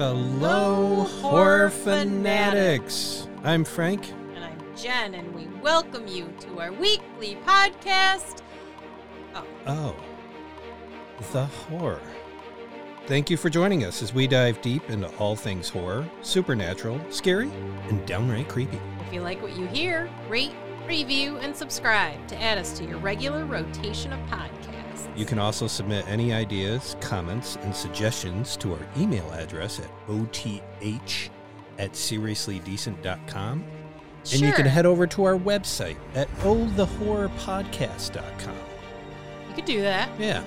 Hello, horror fanatics. I'm Frank. And I'm Jen, and we welcome you to our weekly podcast. Oh, Oh, the horror. Thank you for joining us as we dive deep into all things horror, supernatural, scary, and downright creepy. if you like what you hear, rate, review, and subscribe to add us to your regular rotation of podcasts. You can also submit any ideas, comments, and suggestions to our email address at oth at seriouslydecent.com. And you can head over to our website at ohthehorrorpodcast.com. You could do that. Yeah,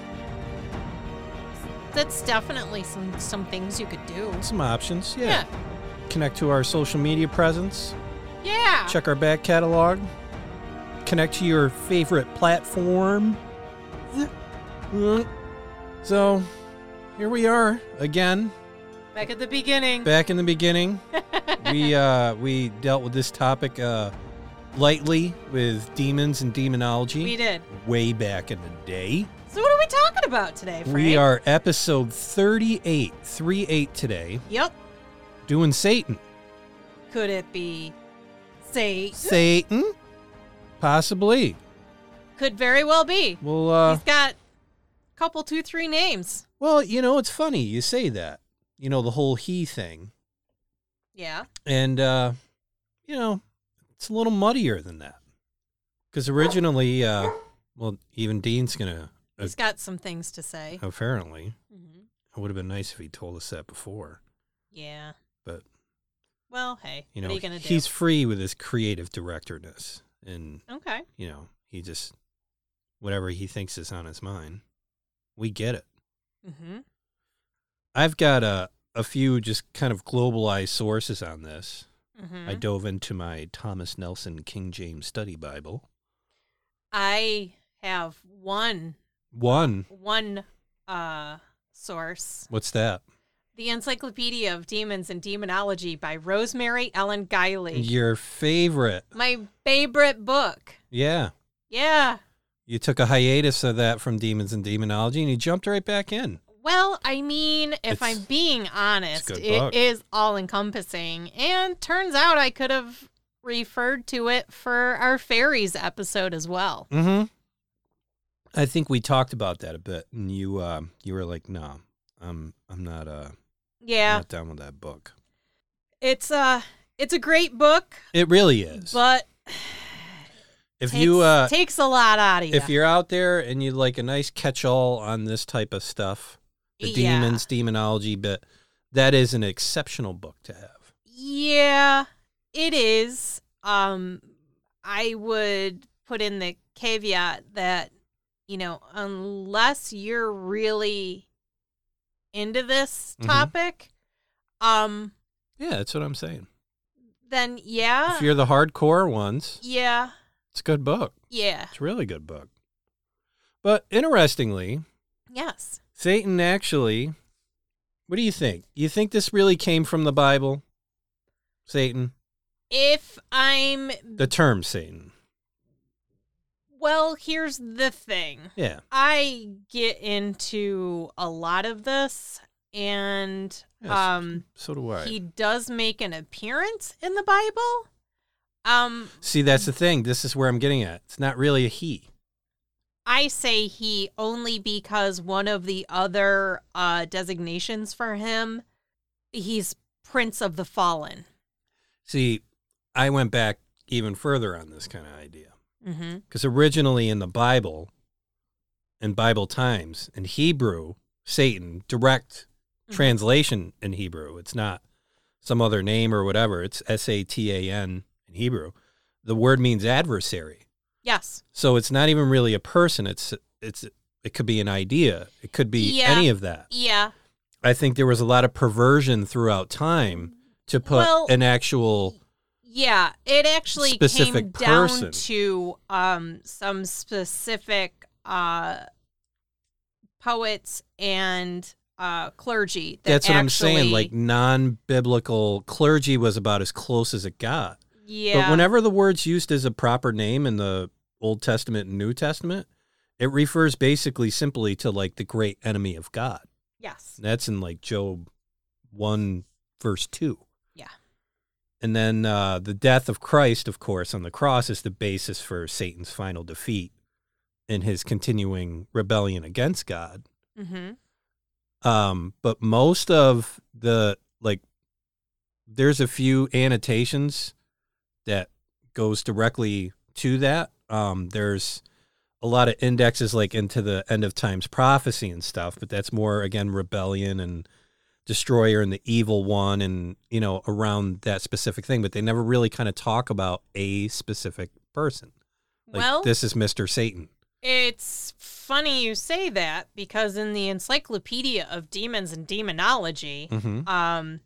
That's definitely some some things you could do. some options. Yeah. yeah. Connect to our social media presence. Yeah. check our back catalog, connect to your favorite platform. So, here we are again, Back at the beginning. back in the beginning. we uh we dealt with this topic uh lightly with demons and demonology we did. way back in the day. So what are we talking about today, Frank? We are episode 38, 38 today, Yep. doing Satan. Could it be say Satan? Possibly. could very well be. Well, uh He's got couple, two, three names. Well, you know, it's funny you say that. You know, the whole he thing. Yeah. And, uh, you know, it's a little muddier than that. Because originally, uh, well, even Dean's going to, He's got some things to say. apparently, hmm it would have been nice if he told us that before. Yeah. But, Well, hey, you what know, are you he's free with his creative directorness. And, okay. you know, he just, whatever he thinks is on his mind, we get it. Mm-hmm. I've got a, a few just kind of globalized sources on this. Mm-hmm. I dove into my Thomas Nelson King James Study Bible. I have one One, one uh source. what's that? The Encyclopedia of Demons and Demonology by Rosemary Ellen Guiley. Your favorite. My favorite book. Yeah. Yeah. You took a hiatus of that from Demons and Demonology and you jumped right back in. Well, I mean, if It's- I'm being honest, it is all encompassing. And turns out I could have referred to it for our fairies episode as well. Mm-hmm. I think we talked about that a bit and you uh, you were like, no, I'm I'm not uh Yeah. I'm not down with that book. It's uh it's a great book, It really is. but if takes, you uh takes a lot out of you. if you're out there and you like a nice catch all on this type of stuff, the Yeah. demons, demonology bit, that is an exceptional book to have. Yeah, it is. Um I would put in the caveat that you know, unless you're really into this Mhm. topic, um Yeah, that's what I'm saying. then yeah. If you're the hardcore ones, yeah. It's a good book. Yeah. It's a really good book. But interestingly, Yes. Satan actually, what do you think? You think this really came from the Bible? Satan? If I'm The term Satan. well, here's the thing. Yeah. I get into a lot of this and Yes. um So do I. he does make an appearance in the Bible. Um See, that's the thing. This is where I'm getting at. It's not really a he. I say he only because one of the other uh designations for him he's Prince of the Fallen. See, I went back even further on this kind of idea. mm-hmm Because originally in the Bible, in Bible times, in Hebrew, Satan, direct Mhm. translation in Hebrew, it's not some other name or whatever. It's S A T A N in Hebrew. The word means adversary. Yes. So it's not even really a person. It's it's it could be an idea. It could be Yeah. any of that. Yeah. I think there was a lot of perversion throughout time to put Well, an actual Yeah, it actually came Specific down person. to um some specific uh poets and uh clergy that That's what I'm saying. Like non-biblical clergy was about as close as it got. Yeah But whenever the word's used as a proper name in the Old Testament and New Testament, it refers basically simply to like the great enemy of God. yes That's in like Job 1, verse 2. Yeah. And then uh, the death of Christ, of course, on the cross is the basis for Satan's final defeat and his continuing rebellion against God. Mm-hmm. Um, but most of the like, there's a few annotations that goes directly to that. Um, there's a lot of indexes like into the end of times prophecy and stuff, but that's more again rebellion and destroyer and the evil one and you know around that specific thing. But they never really kind of talk about a specific person. Like well, this is Mister Satan. It's funny you say that because in the Encyclopedia of Demons and Demonology, Mm-hmm. um,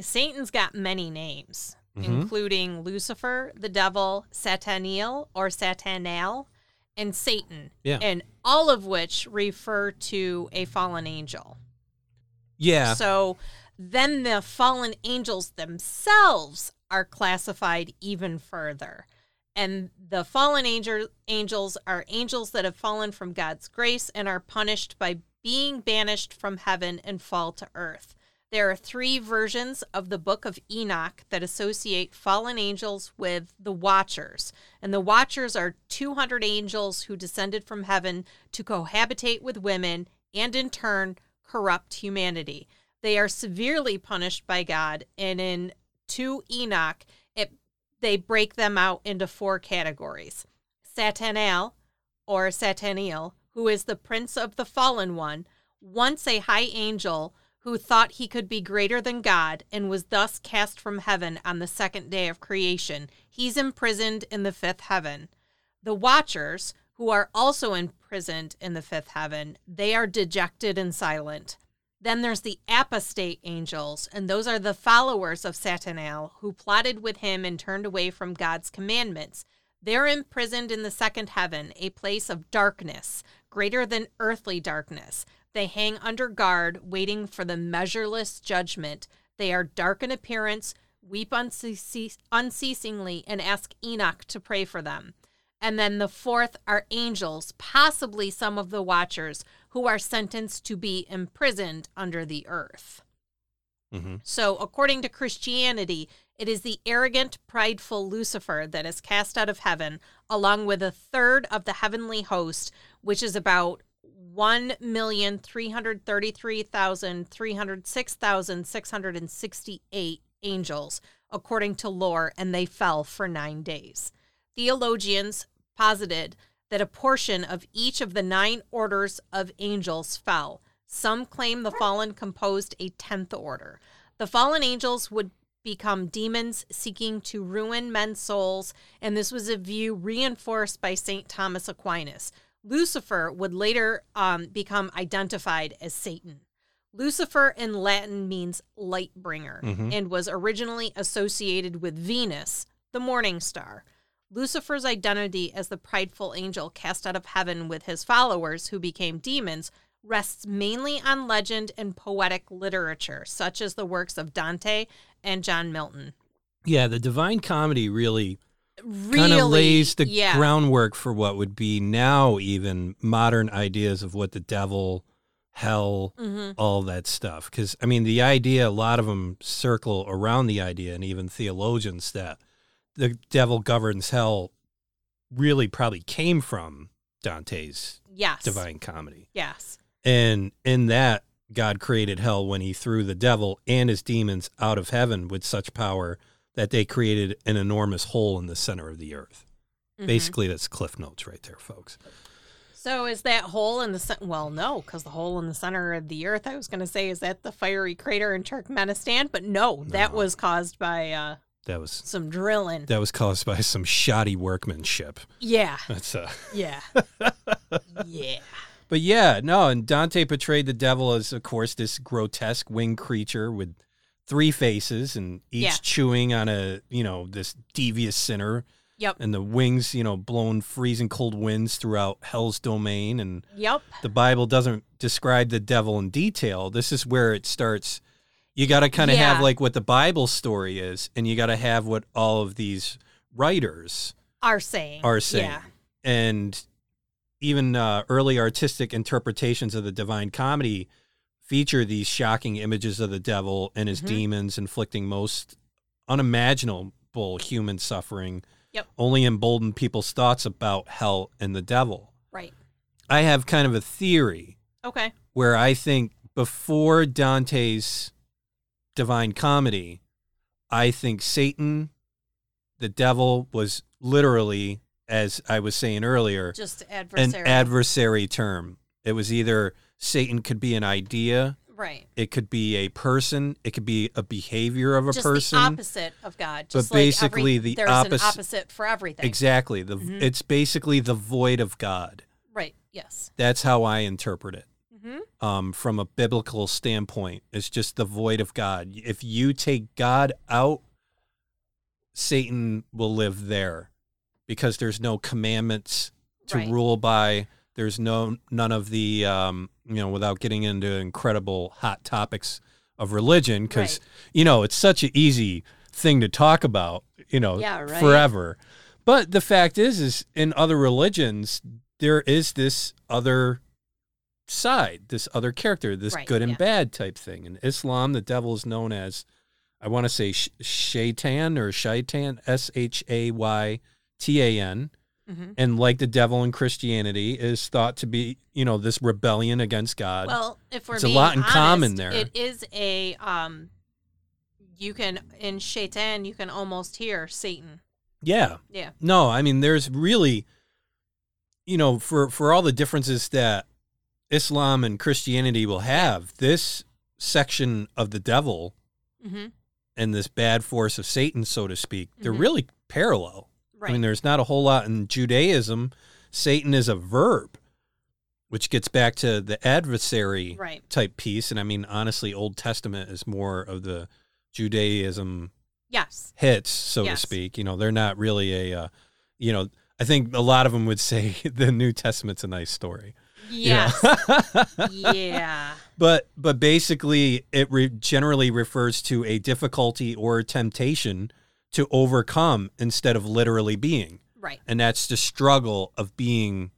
Satan's got many names, Mhm. including Lucifer, the devil, Sataniel or Satanal, and Satan. Yeah. And all of which refer to a fallen angel. Yeah. So then the fallen angels themselves are classified even further. And the fallen angel, angels are angels that have fallen from God's grace and are punished by being banished from heaven and fall to earth. There are three versions of the book of Enoch that associate fallen angels with the Watchers. And the Watchers are 200 angels who descended from heaven to cohabitate with women and in turn corrupt humanity. They are severely punished by God, and in 2 Enoch, it they break them out into four categories. Satanel or Sataniel, who is the prince of the fallen one, once a high angel who thought he could be greater than God and was thus cast from heaven on the second day of creation. He's imprisoned in the fifth heaven. The Watchers, who are also imprisoned in the fifth heaven, they are dejected and silent. Then there's the apostate angels, and those are the followers of Satanel who plotted with him and turned away from God's commandments. They're imprisoned in the second heaven, a place of darkness, greater than earthly darkness. They hang under guard, waiting for the measureless judgment. They are dark in appearance, weep unceas- unceasingly, and ask Enoch to pray for them. And then the fourth are angels, possibly some of the watchers, who are sentenced to be imprisoned under the earth. Mm-hmm. So, according to Christianity, it is the arrogant, prideful Lucifer that is cast out of heaven, along with a third of the heavenly host, which is about 1,333,306,668 angels, according to lore, and they fell for nine days. Theologians posited that a portion of each of the nine orders of angels fell. Some claim the fallen composed a tenth order. The fallen angels would become demons seeking to ruin men's souls, and this was a view reinforced by St. Thomas Aquinas. Lucifer would later um, become identified as Satan. Lucifer in Latin means light bringer Mhm. and was originally associated with Venus, the morning star. Lucifer's identity as the prideful angel cast out of heaven with his followers, who became demons, rests mainly on legend and poetic literature, such as the works of Dante and John Milton. Yeah, the Divine Comedy really Really, kind of lays the yeah, groundwork for what would be now even modern ideas of what the devil, hell, hmm all that stuff. Because I mean, the idea a lot of them circle around the idea, and even theologians that the devil governs hell really probably came from Dante's Yes, Divine Comedy, Yes, and in that. God created hell when he threw the devil and his demons out of heaven with such power that they created an enormous hole in the center of the earth. Mhm. Basically, that's Cliff Notes right there, folks. So is that hole in the center? Well, no, because the hole in the center of the earth. I was going to say, is that the fiery crater in Turkmenistan? But no, that was caused by uh, That was some drilling. that was caused by some shoddy workmanship. yeah, That's uh yeah, yeah. But yeah, no, and Dante portrayed the devil as of course this grotesque winged creature with three faces and each Yeah. chewing on a, you know, this devious sinner Yep, and the wings, you know, blown freezing cold winds throughout hell's domain and yep. the Bible doesn't describe the devil in detail. This is where it starts. You got to kind of have like what the Bible story is, and you got to have what all of these writers Are saying. are saying. Yeah. And even uh, early artistic interpretations of the Divine Comedy feature these shocking images of the devil and his Mhm. demons inflicting most unimaginable human suffering Yep. only embolden people's thoughts about hell and the devil. Right. I have kind of a theory Okay. where I think before Dante's Divine Comedy, I think Satan, the devil, was literally, as I was saying earlier, Just an adversary. adversary term. It was either Satan could be an idea, right. it could be a person, it could be a behavior of a Just person. the opposite of God. But like basically every, the there's opposite- an opposite for everything. Exactly. The Mhm. it's basically the void of God. Right. Yes. That's how I interpret it. hmm um, from a biblical standpoint. It's just the void of God. If you take God out, Satan will live there because there's no commandments to Right. rule by. There's no none of the um, you know without getting into incredible hot topics of religion because Right. you know it's such an easy thing to talk about you know Yeah, right. forever. But the fact is, is in other religions there is this other side, this other character, this Right, good and yeah. bad type thing. In Islam, the devil is known as, I want to say sh- shaitan or shaitan, S H A Y T A N. hmm And like the devil in Christianity, is thought to be, you know, this rebellion against God. Well, if we're It's a lot in honest, common there. It is a um. You can in Shaitan, you can almost hear Satan. yeah. Yeah. No, I mean, there's really, you know, for for all the differences that Islam and Christianity will have, this section of the devil hmm and this bad force of Satan, so to speak, they're Mhm. really parallel. Right. I mean, there's not a whole lot in Judaism. Satan is a verb, which gets back to the adversary right. type piece. And I mean, honestly, Old Testament is more of the Judaism Yes. hits, so Yes. to speak. You know, they're not really a, uh, you know, I think a lot of them would say the New Testament's a nice story. you know? Yeah. but but basically, it re- generally refers to a difficulty or temptation to overcome instead of literally being, Right. and that's the struggle of being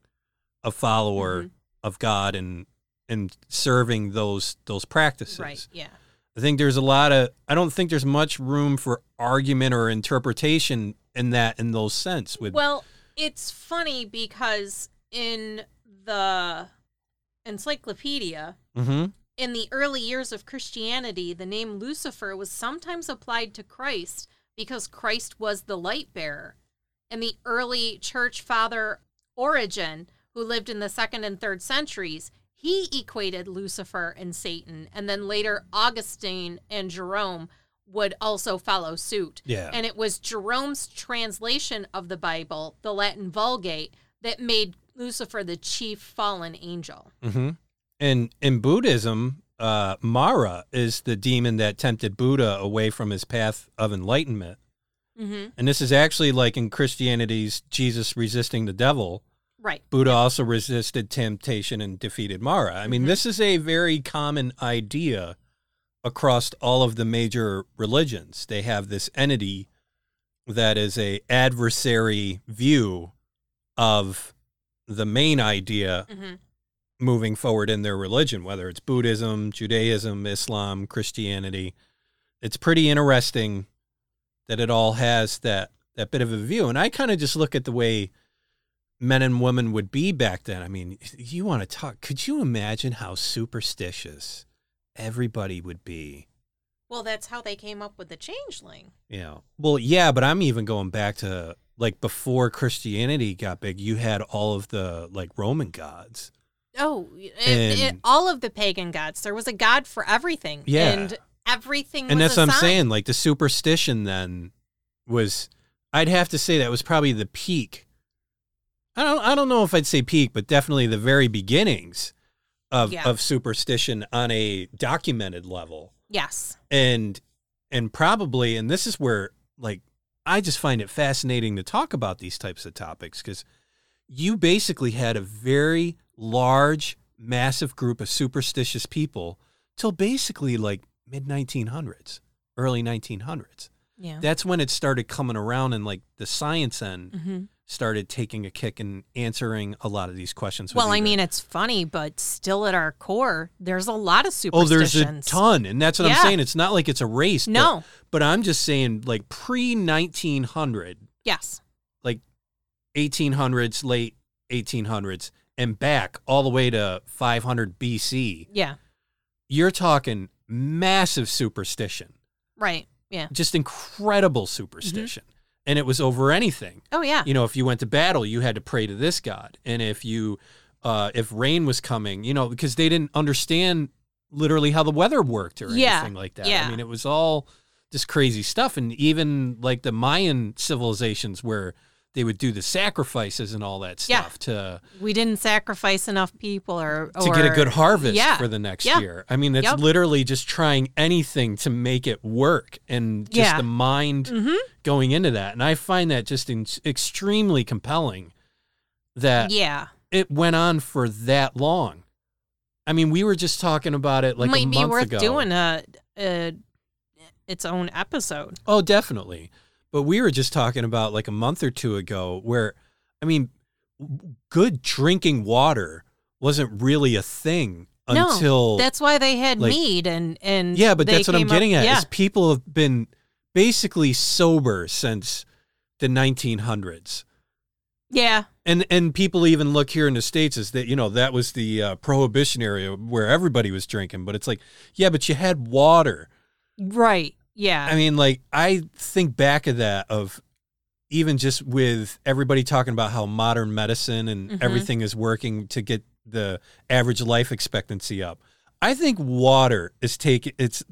a follower Mhm. of God and and serving those those practices. Right. Yeah. I think there's a lot of I don't think there's much room for argument or interpretation in that in those sense with Well, it's funny because in the encyclopedia, Mhm. in the early years of Christianity, the name Lucifer was sometimes applied to Christ because Christ was the light bearer. And the early church father Origen, who lived in the second and third centuries, he equated Lucifer and Satan. And then later, Augustine and Jerome would also follow suit. yeah. And it was Jerome's translation of the Bible, the Latin Vulgate, that made Lucifer the chief fallen angel. hmm And in Buddhism, uh, Mara is the demon that tempted Buddha away from his path of enlightenment. Mm-hmm. And this is actually like in Christianity's Jesus resisting the devil. Right. Buddha also resisted temptation and defeated Mara. I mean, Mhm. this is a very common idea across all of the major religions. They have this entity that is a adversary view of the main idea Mm-hmm. Moving forward in their religion, whether it's Buddhism, Judaism, Islam, Christianity. It's pretty interesting that it all has that that bit of a view. And I kind of just look at the way men and women would be back then. I mean, you want to talk, could you imagine how superstitious everybody would be? Well, that's how they came up with the changeling. Yeah. well, yeah, but I'm even going back to like before Christianity got big, you had all of the like Roman gods. Oh, it, it, And- all of the pagan gods. There was a god for everything. Yeah. And everything and that's what I'm saying. Like the superstition then was, I'd have to say that was probably the peak. I don't, I don't know if I'd say peak, but definitely the very beginnings of Yeah. of superstition on a documented level, Yes. and and probably, and this is where like I just find it fascinating to talk about these types of topics because you basically had a very large, massive group of superstitious people till basically like mid 1900s, early 1900s. Yeah. That's when it started coming around and like the science end hmm started taking a kick and answering a lot of these questions. Well, I mean, it's funny, but still at our core, there's a lot of superstitions. Oh, there's a ton, and that's what Yeah. I'm saying. It's not like it's erased. but- No. but, I'm just saying, like pre 1900, Yes. like 1800s, late 1800s, and back all the way to 500 BC. Yeah. You're talking massive superstition, Right. Yeah. just incredible superstition, and it was over anything. Oh yeah. You know, if you went to battle, you had to pray to this god, and if you, uh, if rain was coming, you know, because they didn't understand literally how the weather worked or Yeah, anything like that. yeah. I mean, it was all this crazy stuff, and even like the Mayan civilizations where they would do the sacrifices and all that Yeah. stuff to we didn't sacrifice enough people or, to get a good harvest yeah, for the next yeah. year. I mean, it's Yep. literally just trying anything to make it work and just Yeah. the mind Mhm. going into that. And I find that just in, extremely compelling that Yeah. it went on for that long. I mean, we were just talking about it like a Might be month worth ago. doing a, a its own episode. Oh, definitely. But we were just talking about like a month or two ago where, I mean, good drinking water wasn't really a thing No, until That's why they had like- mead and and Yeah, but that's what I'm came up- getting at. Yeah. Is people have been basically sober since the 1900s. yeah. And and people even look here in the states as that you know that was the uh, prohibition area where everybody was drinking, but it's like yeah, but you had water. Right. Yeah. I mean, like I think back of that of even just with everybody talking about how modern medicine and Mhm. everything is working to get the average life expectancy up. I think water is taking it's.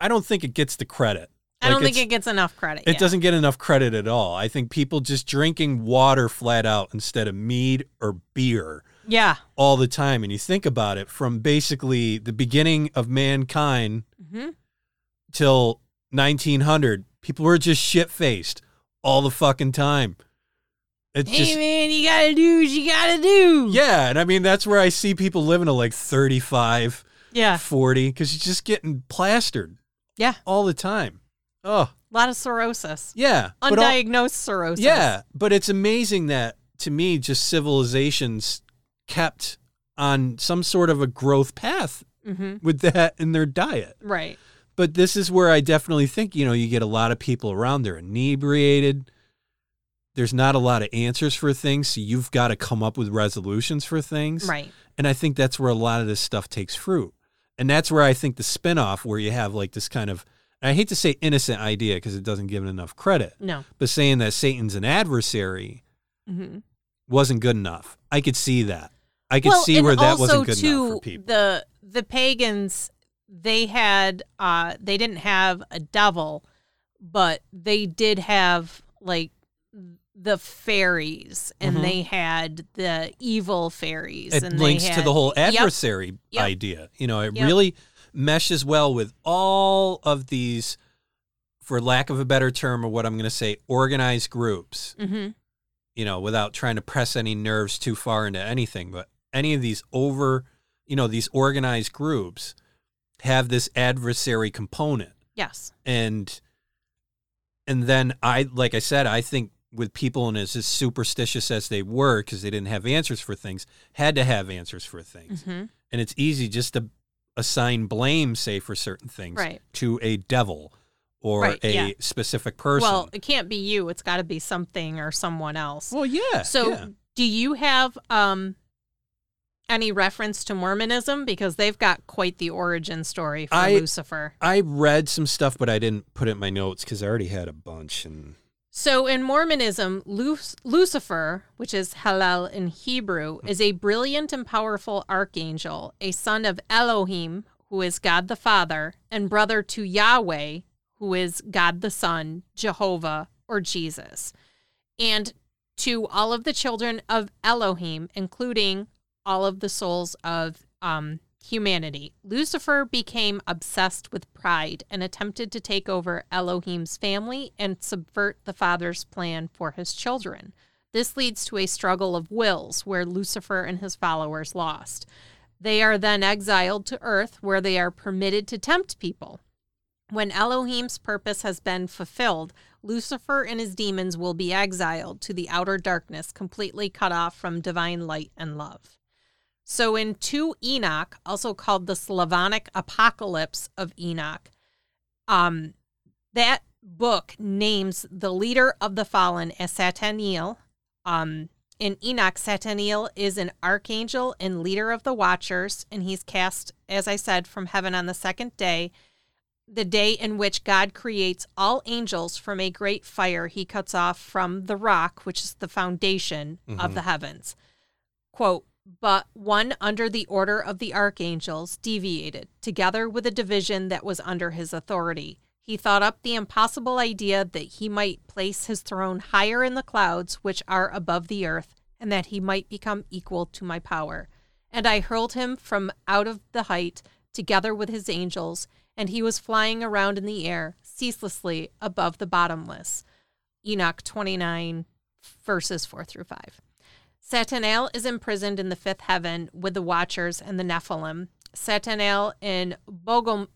I don't think it gets the credit. I don't think it gets enough credit. It yeah. doesn't get enough credit at all. I think people just drinking water flat out instead of mead or beer Yeah. all the time. And you think about it from basically the beginning of mankind hmm till 1900, people were just shit faced all the fucking time. It's Hey just, man, you gotta do what you gotta do. yeah. And I mean, that's where I see people living to like 35, Yeah. 40, because you're just getting plastered Yeah. all the time. Oh, A lot of cirrhosis. yeah. But all- Undiagnosed cirrhosis. Yeah, but it's amazing that to me, just civilizations kept on some sort of a growth path hmm with that in their diet. Right. But this is where I definitely think, you know, you get a lot of people around, they're inebriated. There's not a lot of answers for things. So you've got to come up with resolutions for things. Right. And I think that's where a lot of this stuff takes fruit. And that's where I think the spinoff, where you have like this kind of, I hate to say innocent idea because it doesn't give it enough credit, No. but saying that Satan's an adversary hmm wasn't good enough. I could see that. I could well, see where that wasn't good too, enough for people. The the pagans they had uh they didn't have a devil, but they did have like the fairies and Mhm. they had the evil fairies it and links they to the whole adversary Yep. idea. You know, it Yep. really meshes well with all of these, for lack of a better term, or what I'm going to say, organized groups. Mhm. You know, without trying to press any nerves too far into anything, but any of these over, you know, these organized groups have this adversary component. Yes. and and then I like I said, I think with people and as, as superstitious as they were because they didn't have answers for things, had to have answers for things, hmm and it's easy just to assign blame, say for certain things, Right. to a devil or Right, a yeah. specific person. Well, it can't be you. It's got to be something or someone else. well, yeah. So, yeah. do you have um any reference to Mormonism because they've got quite the origin story for I- Lucifer? I read some stuff, but I didn't put it in my notes because I already had a bunch. And So, in Mormonism, Lu- Lucifer, which is Hallel in Hebrew, mm-hmm. is a brilliant and powerful archangel, a son of Elohim, who is God the Father, and brother to Yahweh, who is God the Son, Jehovah, or Jesus. And to all of the children of Elohim, including all of the souls of um, humanity. Lucifer became obsessed with pride and attempted to take over Elohim's family and subvert the Father's plan for his children. This leads to a struggle of wills where Lucifer and his followers lost. They are then exiled to earth where they are permitted to tempt people. When Elohim's purpose has been fulfilled, Lucifer and his demons will be exiled to the outer darkness, completely cut off from divine light and love. So, in 2 Enoch, also called the Slavonic Apocalypse of Enoch, um, that book names the leader of the fallen as Sataniel. Um, in Enoch, Sataniel is an archangel and leader of the Watchers, and he's cast, as I said, from heaven on the second day, the day in which God creates all angels from a great fire he cuts off from the rock, which is the foundation mm-hmm. of the heavens. Quote, but one under the order of the archangels deviated, together with a division that was under his authority. He thought up the impossible idea that he might place his throne higher in the clouds which are above the earth, and that he might become equal to my power. And I hurled him from out of the height, together with his angels, and he was flying around in the air, ceaselessly above the bottomless. Enoch 29, verses 4 through 5. Satanael is imprisoned in the fifth heaven with the Watchers and the Nephilim. Satanael in Bogom-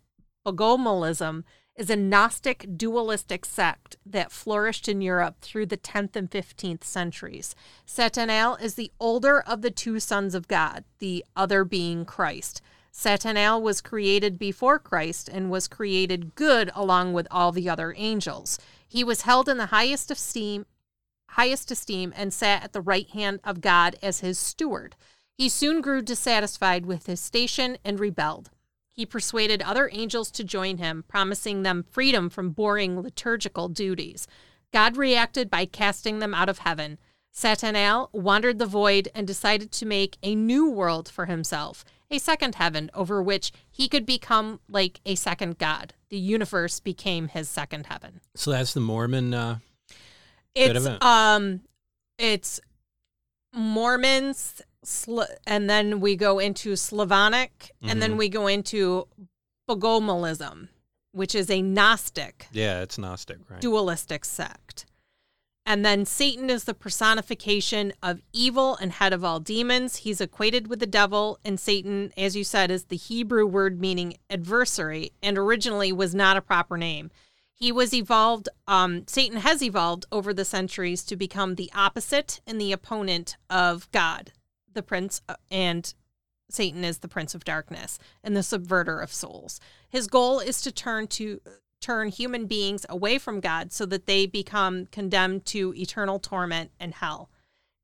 is a Gnostic dualistic sect that flourished in Europe through the 10th and 15th centuries. Satanael is the older of the two sons of God, the other being Christ. Satanael was created before Christ and was created good along with all the other angels. He was held in the highest esteem highest esteem and sat at the right hand of God as his steward. He soon grew dissatisfied with his station and rebelled. He persuaded other angels to join him, promising them freedom from boring liturgical duties. God reacted by casting them out of heaven. Satanael wandered the void and decided to make a new world for himself, a second heaven over which he could become like a second god. The universe became his second heaven. So that's the Mormon uh, it's um, it's Mormons, and then we go into Slavonic, mm-hmm. and then mm-hmm. we go into Bogomilism, which is a Gnostic. Yeah, it's Gnostic, right? Dualistic sect. And then Satan is the personification of evil and head of all demons. He's equated with the devil, and Satan, as you said, is the Hebrew word meaning adversary, and originally was not a proper name. He was evolved, um, Satan has evolved over the centuries to become the opposite and the opponent of God, the prince, uh, and Satan is the prince of darkness and the subverter of souls. His goal is to turn to turn human beings away from God so that they become condemned to eternal torment and hell.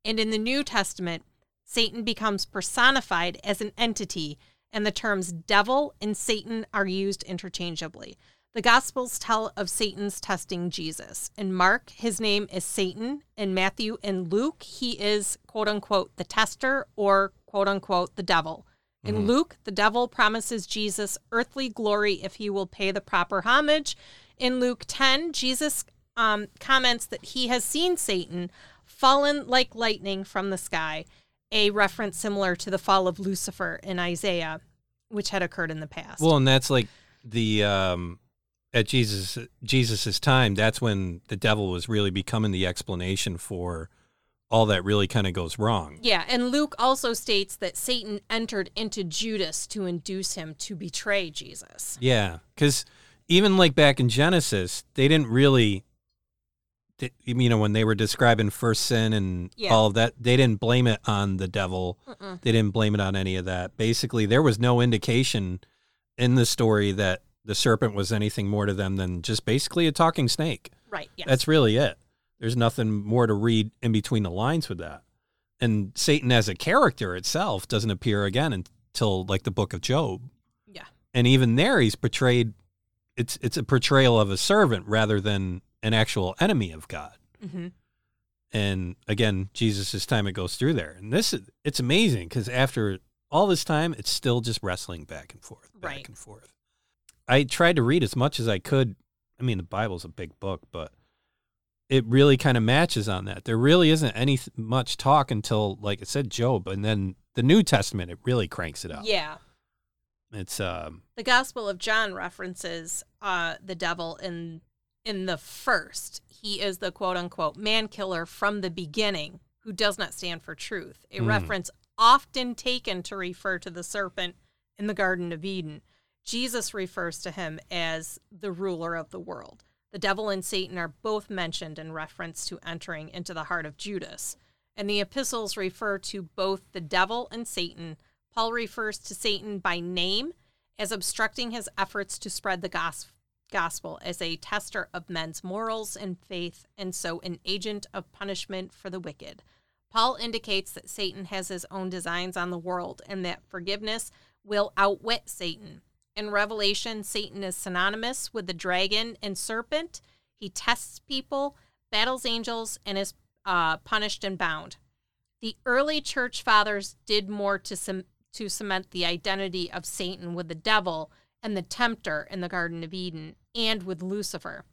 And in the New Testament, Satan becomes personified as an entity, and the terms devil and Satan are used interchangeably. The Gospels tell of Satan's testing Jesus. In Mark, his name is Satan. In Matthew and Luke, he is quote unquote the tester or quote unquote the devil. In mm-hmm. Luke, the devil promises Jesus earthly glory if he will pay the proper homage. In Luke 10, Jesus um, comments that he has seen Satan fallen like lightning from the sky, a reference similar to the fall of Lucifer in Isaiah, which had occurred in the past. Well, and that's like the um, at Jesus Jesus's time, that's when the devil was really becoming the explanation for all that really kind of goes wrong. Yeah, and Luke also states that Satan entered into Judas to induce him to betray Jesus. Yeah, because even like back in Genesis, they didn't really, you know, when they were describing first sin and yeah. all of that, they didn't blame it on the devil. Mm-mm. They didn't blame it on any of that. Basically, there was no indication in the story that the serpent was anything more to them than just basically a talking snake. Right. Yes. That's really it. There's nothing more to read in between the lines with that. And Satan as a character itself doesn't appear again until like the book of Job. Yeah. And even there he's portrayed it's it's a portrayal of a servant rather than an actual enemy of God. Mm-hmm. And again, Jesus' time it goes through there. And this is it's amazing because after all this time, it's still just wrestling back and forth, back right. and forth. I tried to read as much as I could. I mean, the Bible's a big book, but it really kind of matches on that. There really isn't any much talk until, like I said, Job, and then the New Testament. It really cranks it up. Yeah, it's um the Gospel of John references uh the devil in in the first. He is the quote unquote man killer from the beginning who does not stand for truth. A mm. reference often taken to refer to the serpent in the Garden of Eden. Jesus refers to him as the ruler of the world. The devil and Satan are both mentioned in reference to entering into the heart of Judas. And the epistles refer to both the devil and Satan. Paul refers to Satan by name as obstructing his efforts to spread the gospel as a tester of men's morals and faith, and so an agent of punishment for the wicked. Paul indicates that Satan has his own designs on the world and that forgiveness will outwit Satan. In Revelation, Satan is synonymous with the dragon and serpent. He tests people, battles angels, and is uh, punished and bound. The early church fathers did more to, to cement the identity of Satan with the devil and the tempter in the Garden of Eden and with Lucifer.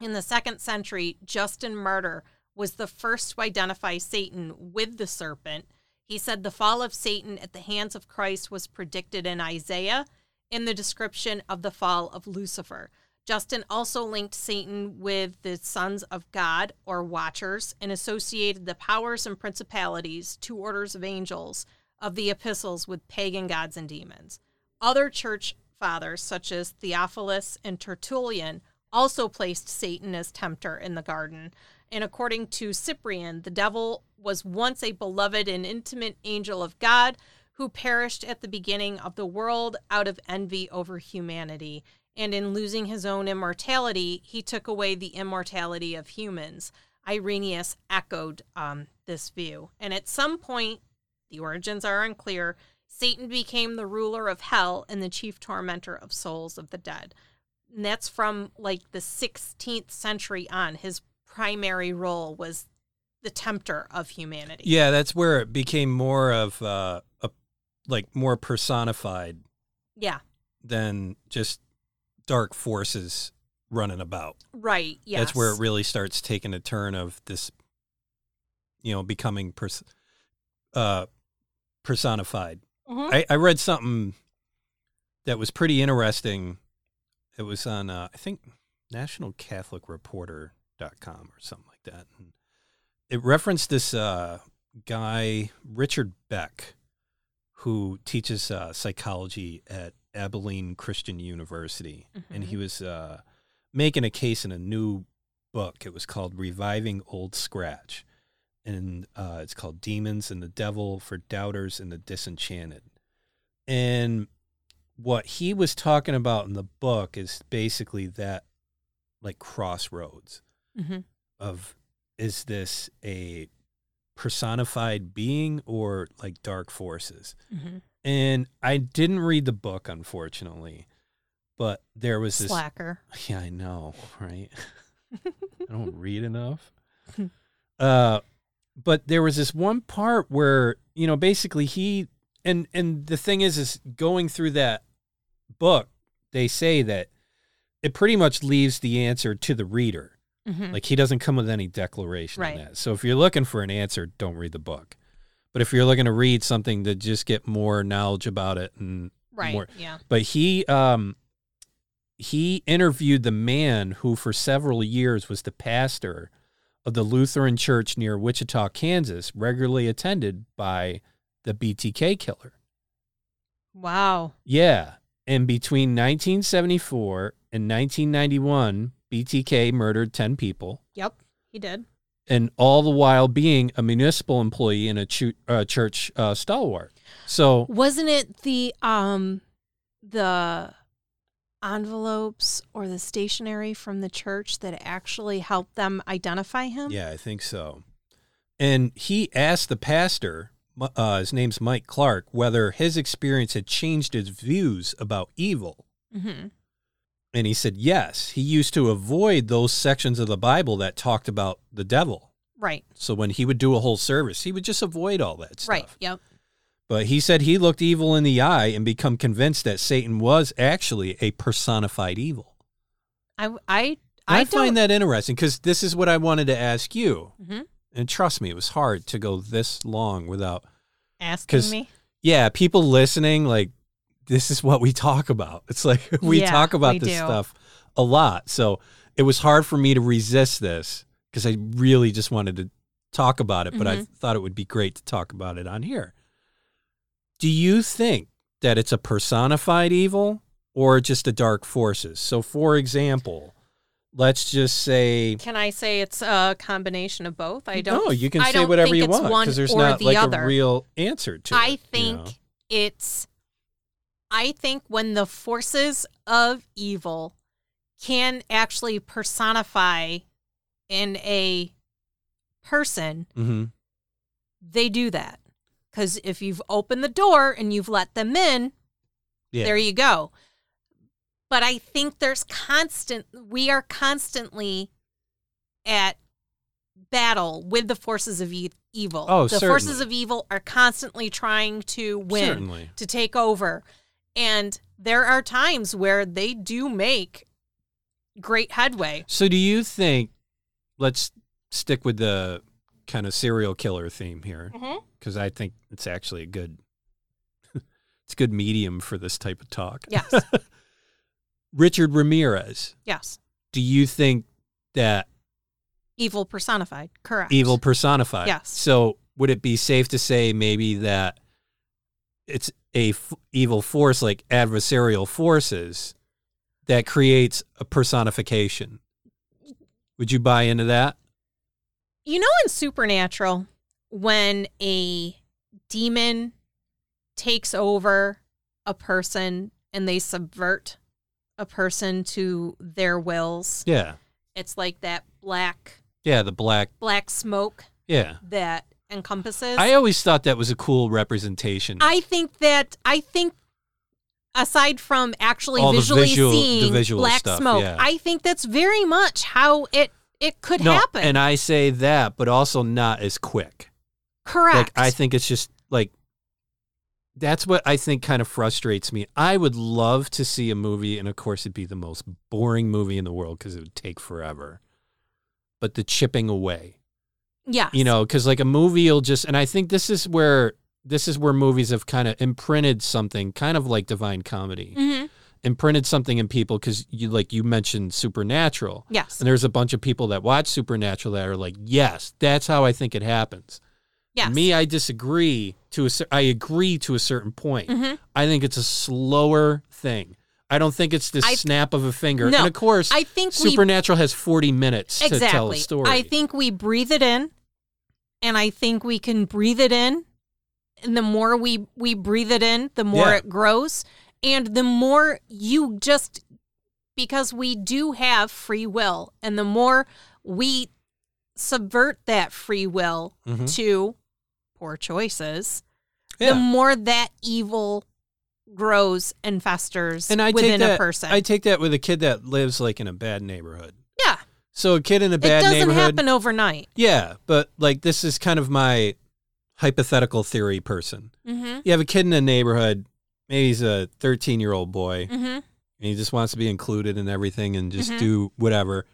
In the second century, Justin Martyr was the first to identify Satan with the serpent. He said the fall of Satan at the hands of Christ was predicted in Isaiah in the description of the fall of Lucifer. Justin also linked Satan with the sons of God or watchers and associated the powers and principalities, two orders of angels, of the epistles with pagan gods and demons. Other church fathers, such as Theophilus and Tertullian, also placed Satan as tempter in the garden. And according to Cyprian, the devil was once a beloved and intimate angel of God who perished at the beginning of the world out of envy over humanity. And in losing his own immortality, he took away the immortality of humans. Irenaeus echoed um, this view. And at some point, the origins are unclear, Satan became the ruler of hell and the chief tormentor of souls of the dead. And that's from like the 16th century on. His primary role was the tempter of humanity. Yeah, that's where it became more of uh, a like more personified. Yeah. Than just dark forces running about. Right. Yeah. That's where it really starts taking a turn of this, you know, becoming pers- uh, personified. Mm-hmm. I, I read something that was pretty interesting. It was on, uh, I think, nationalcatholicreporter.com or something like that. And it referenced this uh, guy, Richard Beck, who teaches uh, psychology at Abilene Christian University. Mm-hmm. And he mm-hmm. was uh, making a case in a new book. It was called Reviving Old Scratch and uh, it's called Demons and the Devil for Doubters and the Disenchanted. And what he was talking about in the book is basically that, like crossroads mm-hmm. of is this a personified being or like dark forces? Mm-hmm. And I didn't read the book, unfortunately, but there was this slacker. Yeah, I know, right? I don't read enough. Uh, but there was this one part where you know basically he and and the thing is is going through that book they say that it pretty much leaves the answer to the reader mm-hmm. like he doesn't come with any declaration right. on that so if you're looking for an answer don't read the book but if you're looking to read something to just get more knowledge about it and right more, yeah but he um he interviewed the man who for several years was the pastor of the Lutheran Church near Wichita, Kansas, regularly attended by the BTK killer. Wow. Yeah. And between 1974 and 1991, BTK murdered 10 people. Yep, he did. And all the while being a municipal employee in a uh, church uh, stalwart. So wasn't it the um the envelopes or the stationery from the church that actually helped them identify him? Yeah, I think so. And he asked the pastor, uh, his name's Mike Clark, whether his experience had changed his views about evil. Mm-hmm. And he said yes. He used to avoid those sections of the Bible that talked about the devil. Right. So when he would do a whole service, he would just avoid all that stuff. Right. Yep. But he said he looked evil in the eye and become convinced that Satan was actually a personified evil. I I I, I find that interesting because this is what I wanted to ask you. Mm-hmm. And trust me, it was hard to go this long without asking me. Yeah, people listening, like this is what we talk about. It's like we yeah, talk about this do. stuff a lot. So it was hard for me to resist this because I really just wanted to talk about it, but mm-hmm. I thought it would be great to talk about it on here. Do you think that it's a personified evil or just the dark forces. So, for example, let's just say Can I say it's a combination of both? I don't. no, you can I say whatever you want because there's not the like other. a real answer to it. I you think know? it's. I think when the forces of evil can actually personify in a person, Mhm. they do that. Because if you've opened the door and you've let them in, Yeah. there you go. But I think there's constant, we are constantly at battle with the forces of e- evil. Oh, the forces of evil are constantly trying to win, Certainly. to take over. And there are times where they do make great headway. So, do you think? Let's stick with the kind of serial killer theme here Mm-hmm. because I think it's actually a good, it's a good medium for this type of talk. Yes. Richard Ramirez. yes. Do you think that Evil personified. Correct. evil personified? Yes. So, would it be safe to say maybe that it's a f- evil force like adversarial forces that creates a personification? Would you buy into that? You know, in Supernatural, when a demon takes over a person and they subvert a person to their wills, Yeah. it's like that black Yeah, the black. black smoke Yeah. that encompasses. I always thought that was a cool representation. I think that I think aside from actually All visually visual- the seeing visual black stuff, smoke, yeah. I think that's very much how it it could no, happen. and I say that, but also not as quick. Correct. Like I think it's just like that's what I think kind of frustrates me. I would love to see a movie, and of course, it'd be the most boring movie in the world because it would take forever. But the chipping away, yes. you know, because like a movie will just, and I think this is where this is where movies have kind of imprinted something, kind of like Divine Comedy, hmm imprinted something in people because you like you mentioned Supernatural. Yes. And there's a bunch of people that watch Supernatural that are like, yes, that's how I think it happens. Yes. Me, I disagree to a I agree to a certain point. hmm I think it's a slower thing. I don't think it's the I- snap of a finger. No, and of course, I think we Supernatural has 40 minutes exactly. to tell a story. I think we breathe it in, and I think we can breathe it in, and the more we we breathe it in, the more Yeah. it grows, and the more you just because we do have free will, and the more we subvert that free will Mhm. to poor choices, Yeah. the more that evil grows and festers and I within take that, a person. I take that with a kid that lives like in a bad neighborhood. So a kid in a bad neighborhood. it doesn't neighborhood. happen overnight. Yeah, but like this is kind of my hypothetical theory person. Mm-hmm. You have a kid in a neighborhood, maybe he's a 13 year old boy, Mm-hmm. and he just wants to be included in everything and just Mhm. do whatever.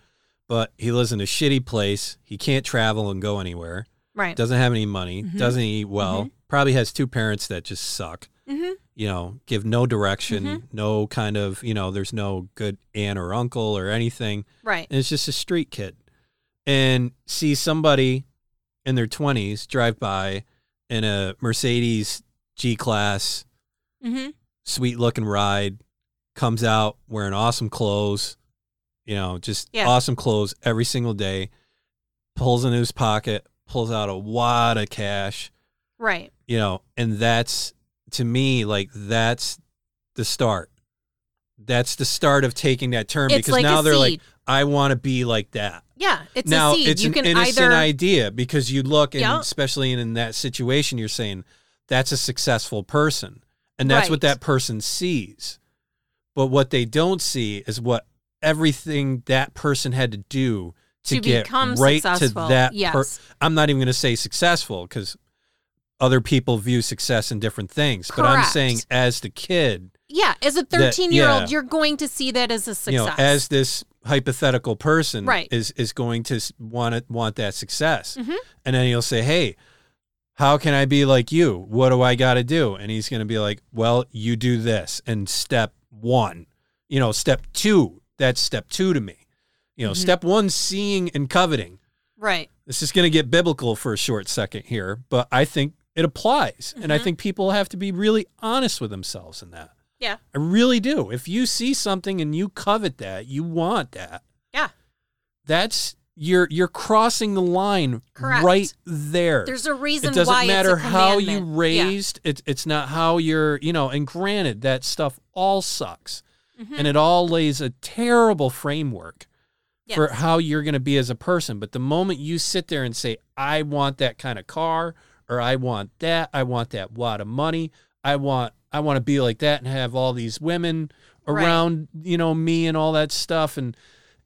But he lives in a shitty place. He can't travel and go anywhere. Right. Doesn't have any money. Mhm. Doesn't eat well. Probably has two parents that just suck. Mm-hmm. You know, give no direction, Mhm. no kind of, you know, there's no good aunt or uncle or anything. Right. And it's just a street kid. And see somebody in their 20s drive by in a Mercedes G Class, Mm-hmm. sweet looking ride, comes out wearing awesome clothes, you know, just Yeah. awesome clothes every single day, pulls into his pocket, pulls out a wad of cash, Right. you know, and that's to me like that's the start. That's the start of taking that turn It's because like now a they're seed. like, I want to be like that. yeah, it's now a seed. it's you an can innocent either idea because you look and Yeah. especially in, in that situation, you're saying that's a successful person, and that's what Right. that person sees. But what they don't see is what everything that person had to do to, to get become right successful. to that. yes. I'm not even going to say successful because other people view success in different things. But I'm saying as the kid, yeah, as a 13 year yeah. old, you're going to see that as a success. you know, as this hypothetical person Right. is is going to want it, want that success, Mhm. and then he'll say, "Hey, how can I be like you? What do I got to do?" And he's going to be like, "Well, you do this." And step one, you know, step two, that's step two to me. You know, Mhm. step one, seeing and coveting. right. This is going to get biblical for a short second here, but I think it applies, and I Mhm. think people have to be really honest with themselves in that. Yeah. I really do. If you see something and you covet that, you want that. Yeah. That's you're you're crossing the line Correct. right there. There's a reason it doesn't matter how you raised. It's it's not how you're, you know, and granted that stuff all sucks. Yeah. Mhm. And it all lays a terrible framework for how you're going to be as a person. But the moment you sit there and say, I want that kind of car, or I want that, I want that wad of money, I want I want to be like that and have all these women Right. around, you know, me and all that stuff and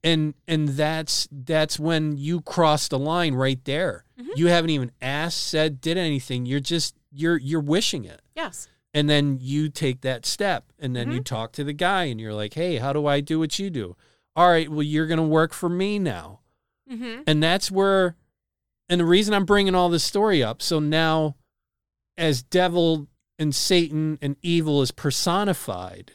and and that's that's when you cross the line right there. Mhm. You haven't even asked, said, did anything. You're just you're you're wishing it Yes. and then you take that step and then Mm-hmm. you talk to the guy and you're like hey how do i do what you do all right well you're going to work for me now Mm-hmm. and that's where and the reason i'm bringing all this story up so now as devil and satan and evil is personified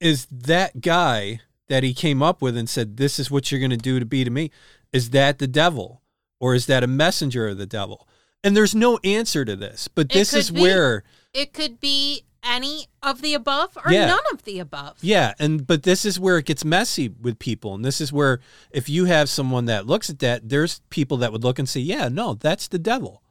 is that guy that he came up with and said this is what you're going to do to be to me is that the devil or is that a messenger of the devil and there's no answer to this but this is be. where It could be any of the above or Yeah. none of the above. Yeah, and but this is where it gets messy with people, and this is where if you have someone that looks at that, there's people that would look and say, "Yeah, no, that's the devil."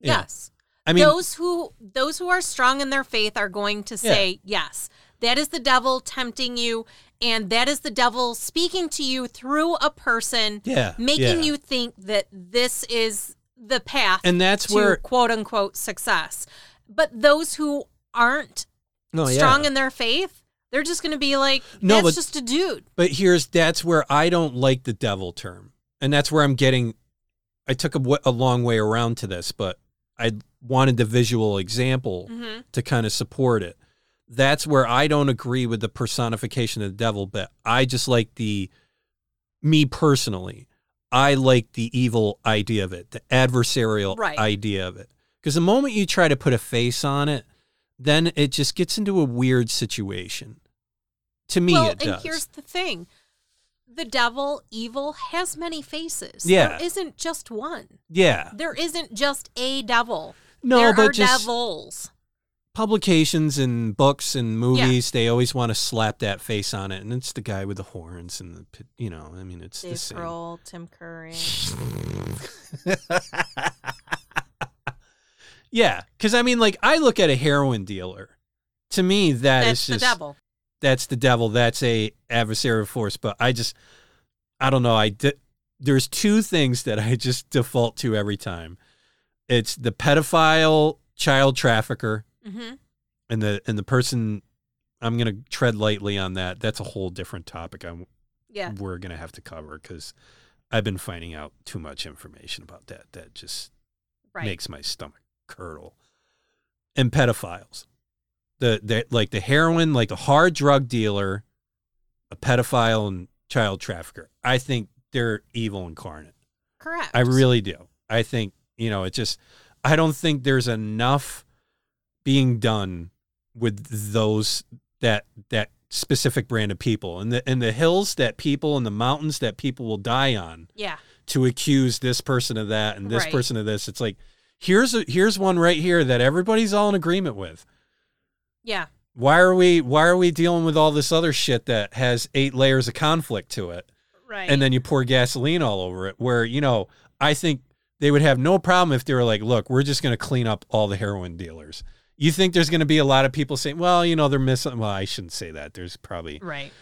Yeah. Yes. I mean, those who those who are strong in their faith are going to say yes that is the devil tempting you and that is the devil speaking to you through a person yeah, making yeah. you think that this is the path and that's to where quote unquote success but those who aren't no, yeah. strong in their faith they're just going to be like No, that's but- just a dude But here's that's where I don't like the devil term, and that's where I'm getting. I took a long way around to this, but I wanted the visual example hmm to kind of support it. That's where I don't agree with the personification of the devil, but I just like the me personally. I like the evil idea of it, the adversarial Right. idea of it. Because the moment you try to put a face on it, then it just gets into a weird situation. To me, well it and does. here's the thing the devil evil has many faces Yeah. there isn't just one yeah. there isn't just a devil. No, there but are just devils. publications and books and movies, they always want to slap that face on it, and it's the guy with the horns and the, you know, I mean, it's the same. Grohl, Tim Curry. yeah, because I mean, like I look at a heroin dealer. To me, that is That's the just devil. that's the devil. That's a adversarial force. But I just, I don't know. I di- there's two things that I just default to every time. It's the pedophile, child trafficker, hmm and the and the person. I'm gonna tread lightly on that. That's a whole different topic. I'm Yeah. we're gonna have to cover because I've been finding out too much information about that. That just Right. makes my stomach curdle. And pedophiles, the the like the heroin, like a hard drug dealer, a pedophile and child trafficker. I think they're evil incarnate. Correct. I really do. I think you know it just. I don't think there's enough being done with those that that specific brand of people and the and the hills that people and the mountains that people will die on Yeah. to accuse this person of that and this Right. person of this. It's like here's a here's one right here that everybody's all in agreement with. Yeah. Why are we why are we dealing with all this other shit that has eight layers of conflict to it? Right. And then you pour gasoline all over it where, you know, I think they would have no problem if they were like, look, we're just going to clean up all the heroin dealers. You think there's going to be a lot of people saying, well, you know, they're missing. Well, I shouldn't say that. There's probably right.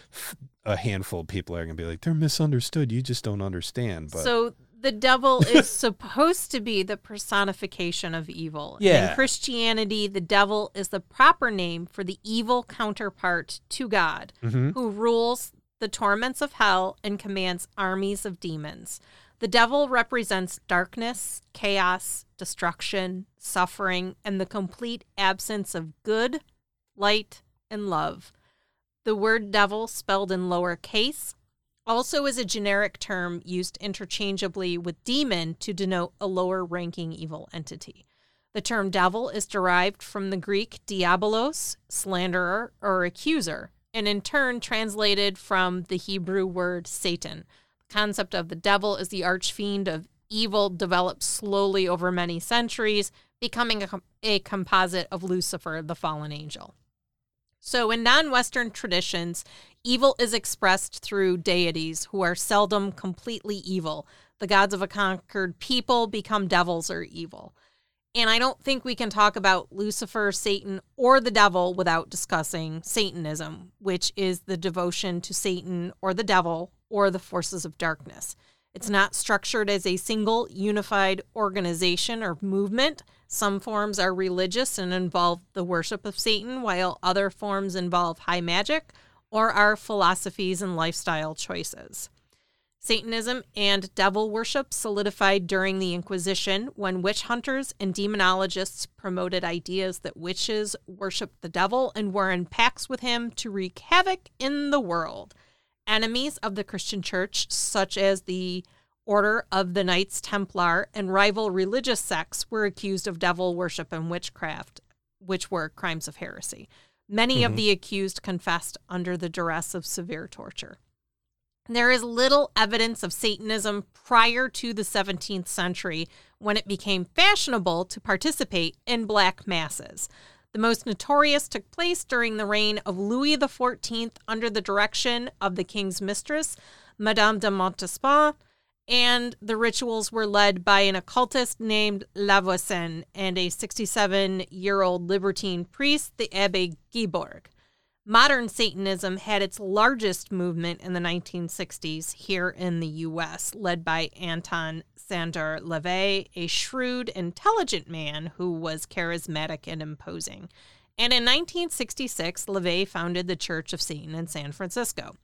a handful of people are going to be like, they're misunderstood. You just don't understand. But So the devil is supposed to be the personification of evil. Yeah. In Christianity, the devil is the proper name for the evil counterpart to God, Mhm. who rules the torments of hell and commands armies of demons. The devil represents darkness, chaos, destruction, suffering, and the complete absence of good, light, and love. The word devil, spelled in lower case, also is a generic term used interchangeably with demon to denote a lower ranking evil entity. The term devil is derived from the Greek diabolos, slanderer or accuser, and in turn translated from the Hebrew word Satan. The concept of the devil as the archfiend of evil developed slowly over many centuries, becoming a, a composite of Lucifer, the fallen angel. So, in non Western traditions, evil is expressed through deities who are seldom completely evil. The gods of a conquered people become devils or evil. And I don't think we can talk about Lucifer, Satan, or the devil without discussing Satanism, which is the devotion to Satan or the devil or the forces of darkness. It's not structured as a single unified organization or movement. Some forms are religious and involve the worship of Satan, while other forms involve high magic or are philosophies and lifestyle choices. Satanism and devil worship solidified during the Inquisition when witch hunters and demonologists promoted ideas that witches worshiped the devil and were in pacts with him to wreak havoc in the world. Enemies of the Christian church, such as the Order of the Knights Templar and rival religious sects, were accused of devil worship and witchcraft, which were crimes of heresy. Many mm-hmm. of the accused confessed under the duress of severe torture. There is little evidence of Satanism prior to the 17th century when it became fashionable to participate in black masses. The most notorious took place during the reign of Louis XIV under the direction of the king's mistress, Madame de Montespan, and the rituals were led by an occultist named La Voisin and a 67 year old libertine priest, the Abbe Guibourg. Modern Satanism had its largest movement in the 1960s here in the U.S., led by Anton Szandor LaVey, a shrewd, intelligent man who was charismatic and imposing. And in 1966, LaVey founded the Church of Satan in San Francisco.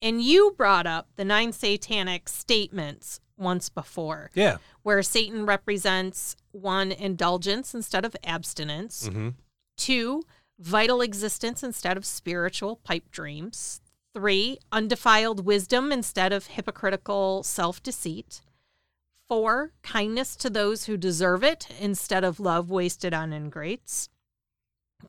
And you brought up the nine satanic statements once before. Yeah. Where Satan represents one, indulgence instead of abstinence, mm-hmm. two, vital existence instead of spiritual pipe dreams. Three, undefiled wisdom instead of hypocritical self deceit. Four, kindness to those who deserve it instead of love wasted on ingrates.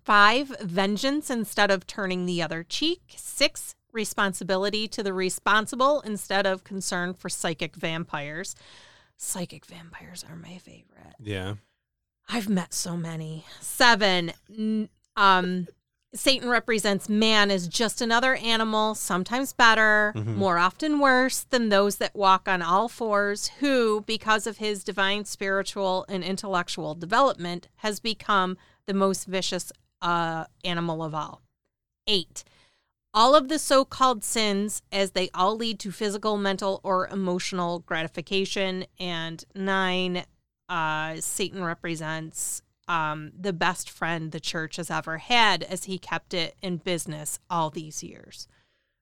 Five, vengeance instead of turning the other cheek. Six, responsibility to the responsible instead of concern for psychic vampires. Psychic vampires are my favorite. Yeah. I've met so many. Seven, um, Satan represents man as just another animal, sometimes better, mm-hmm. more often worse than those that walk on all fours, who, because of his divine spiritual and intellectual development, has become the most vicious uh, animal of all. Eight, all of the so called sins, as they all lead to physical, mental, or emotional gratification. And nine, uh, Satan represents um, the best friend the church has ever had as he kept it in business all these years.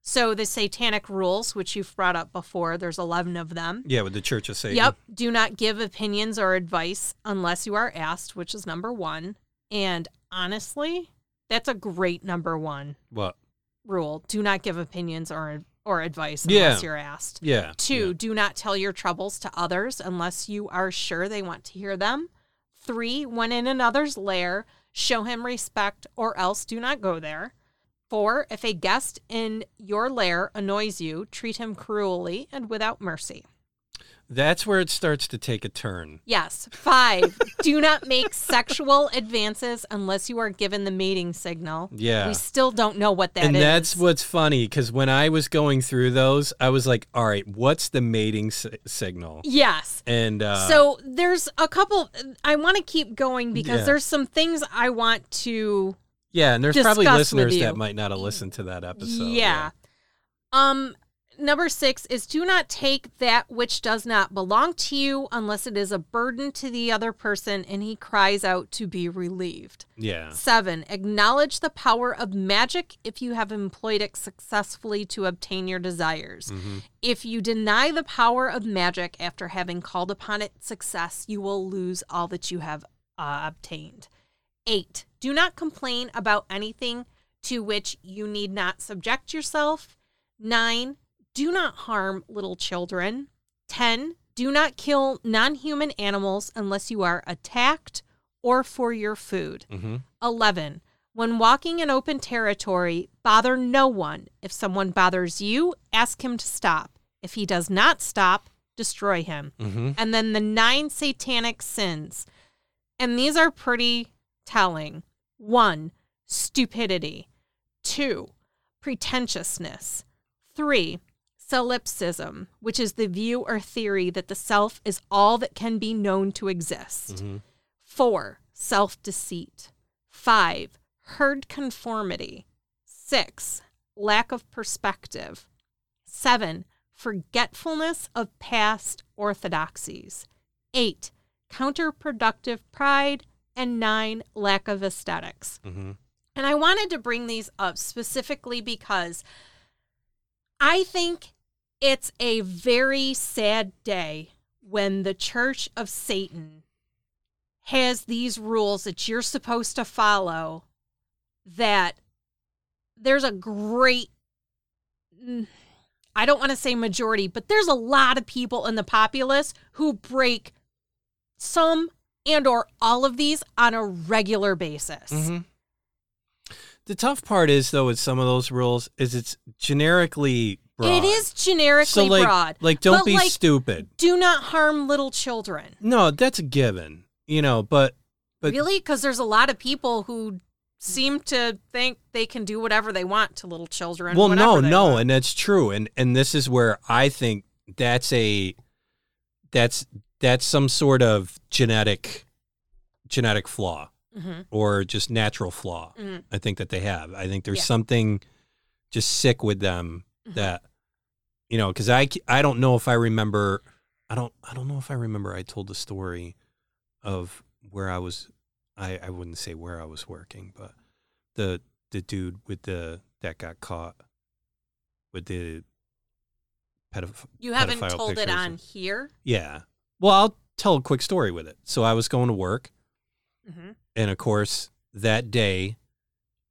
So the satanic rules, which you've brought up before, there's 11 of them. Yeah, with the Church of Satan. Yep. Do not give opinions or advice unless you are asked, which is number one. And honestly, that's a great number one. What? Rule. Do not give opinions or or advice unless yeah. you're asked. Yeah. Two, yeah. do not tell your troubles to others unless you are sure they want to hear them. Three, when in another's lair, show him respect or else do not go there. Four, if a guest in your lair annoys you, treat him cruelly and without mercy. That's where it starts to take a turn. Yes. Five, do not make sexual advances unless you are given the mating signal. Yeah. We still don't know what that and is. that's what's funny because when I was going through those, I was like, all right, what's the mating si- signal? Yes. And uh, so there's a couple, I want to keep going because Yeah. there's some things I want to yeah, and there's probably listeners that might not have listened to that episode. yeah. Um number 6 is do not take that which does not belong to you unless it is a burden to the other person and he cries out to be relieved. Yeah. 7. Acknowledge the power of magic if you have employed it successfully to obtain your desires. hmm If you deny the power of magic after having called upon it success, you will lose all that you have uh, obtained. Eight, do not complain about anything to which you need not subject yourself. Nine, do not harm little children. 10. Do not kill non human animals unless you are attacked or for your food. hmm 11. When walking in open territory, bother no one. If someone bothers you, ask him to stop. If he does not stop, destroy him. hmm And then the nine satanic sins. And these are pretty telling. One, stupidity. Two, pretentiousness. Three, solipsism, which is the view or theory that the self is all that can be known to exist. Mhm. Four, self deceit. Five, herd conformity. Six, lack of perspective. Seven, forgetfulness of past orthodoxies. Eight, counterproductive pride. And nine, lack of aesthetics. Mhm. And I wanted to bring these up specifically because I think it's a very sad day when the Church of Satan has these rules that you're supposed to follow that there's a great mm, I don't want to say majority, but there's a lot of people in the populace who break some and or all of these on a regular basis. Mhm. The tough part is though with some of those rules is it's generically broad. It is generically so like, broad. Like don't but, be like, stupid. Do not harm little children. No, that's a given. You know, but but really? Because there's a lot of people who seem to think they can do whatever they want to little children. well, no, no, want. and that's true. And and this is where I think that's a that's that's some sort of genetic genetic flaw Mhm. or just natural flaw. Mhm. I think that they have. I think there's Yeah. something just sick with them. That you know because I I don't know if I remember I don't I don't know if I remember I told the story of where I was I I wouldn't say where I was working but the the dude with the that got caught with the pedoph- You haven't pedophile told it on here. yeah well I'll tell a quick story with it so I was going to work Mm-hmm. and of course that day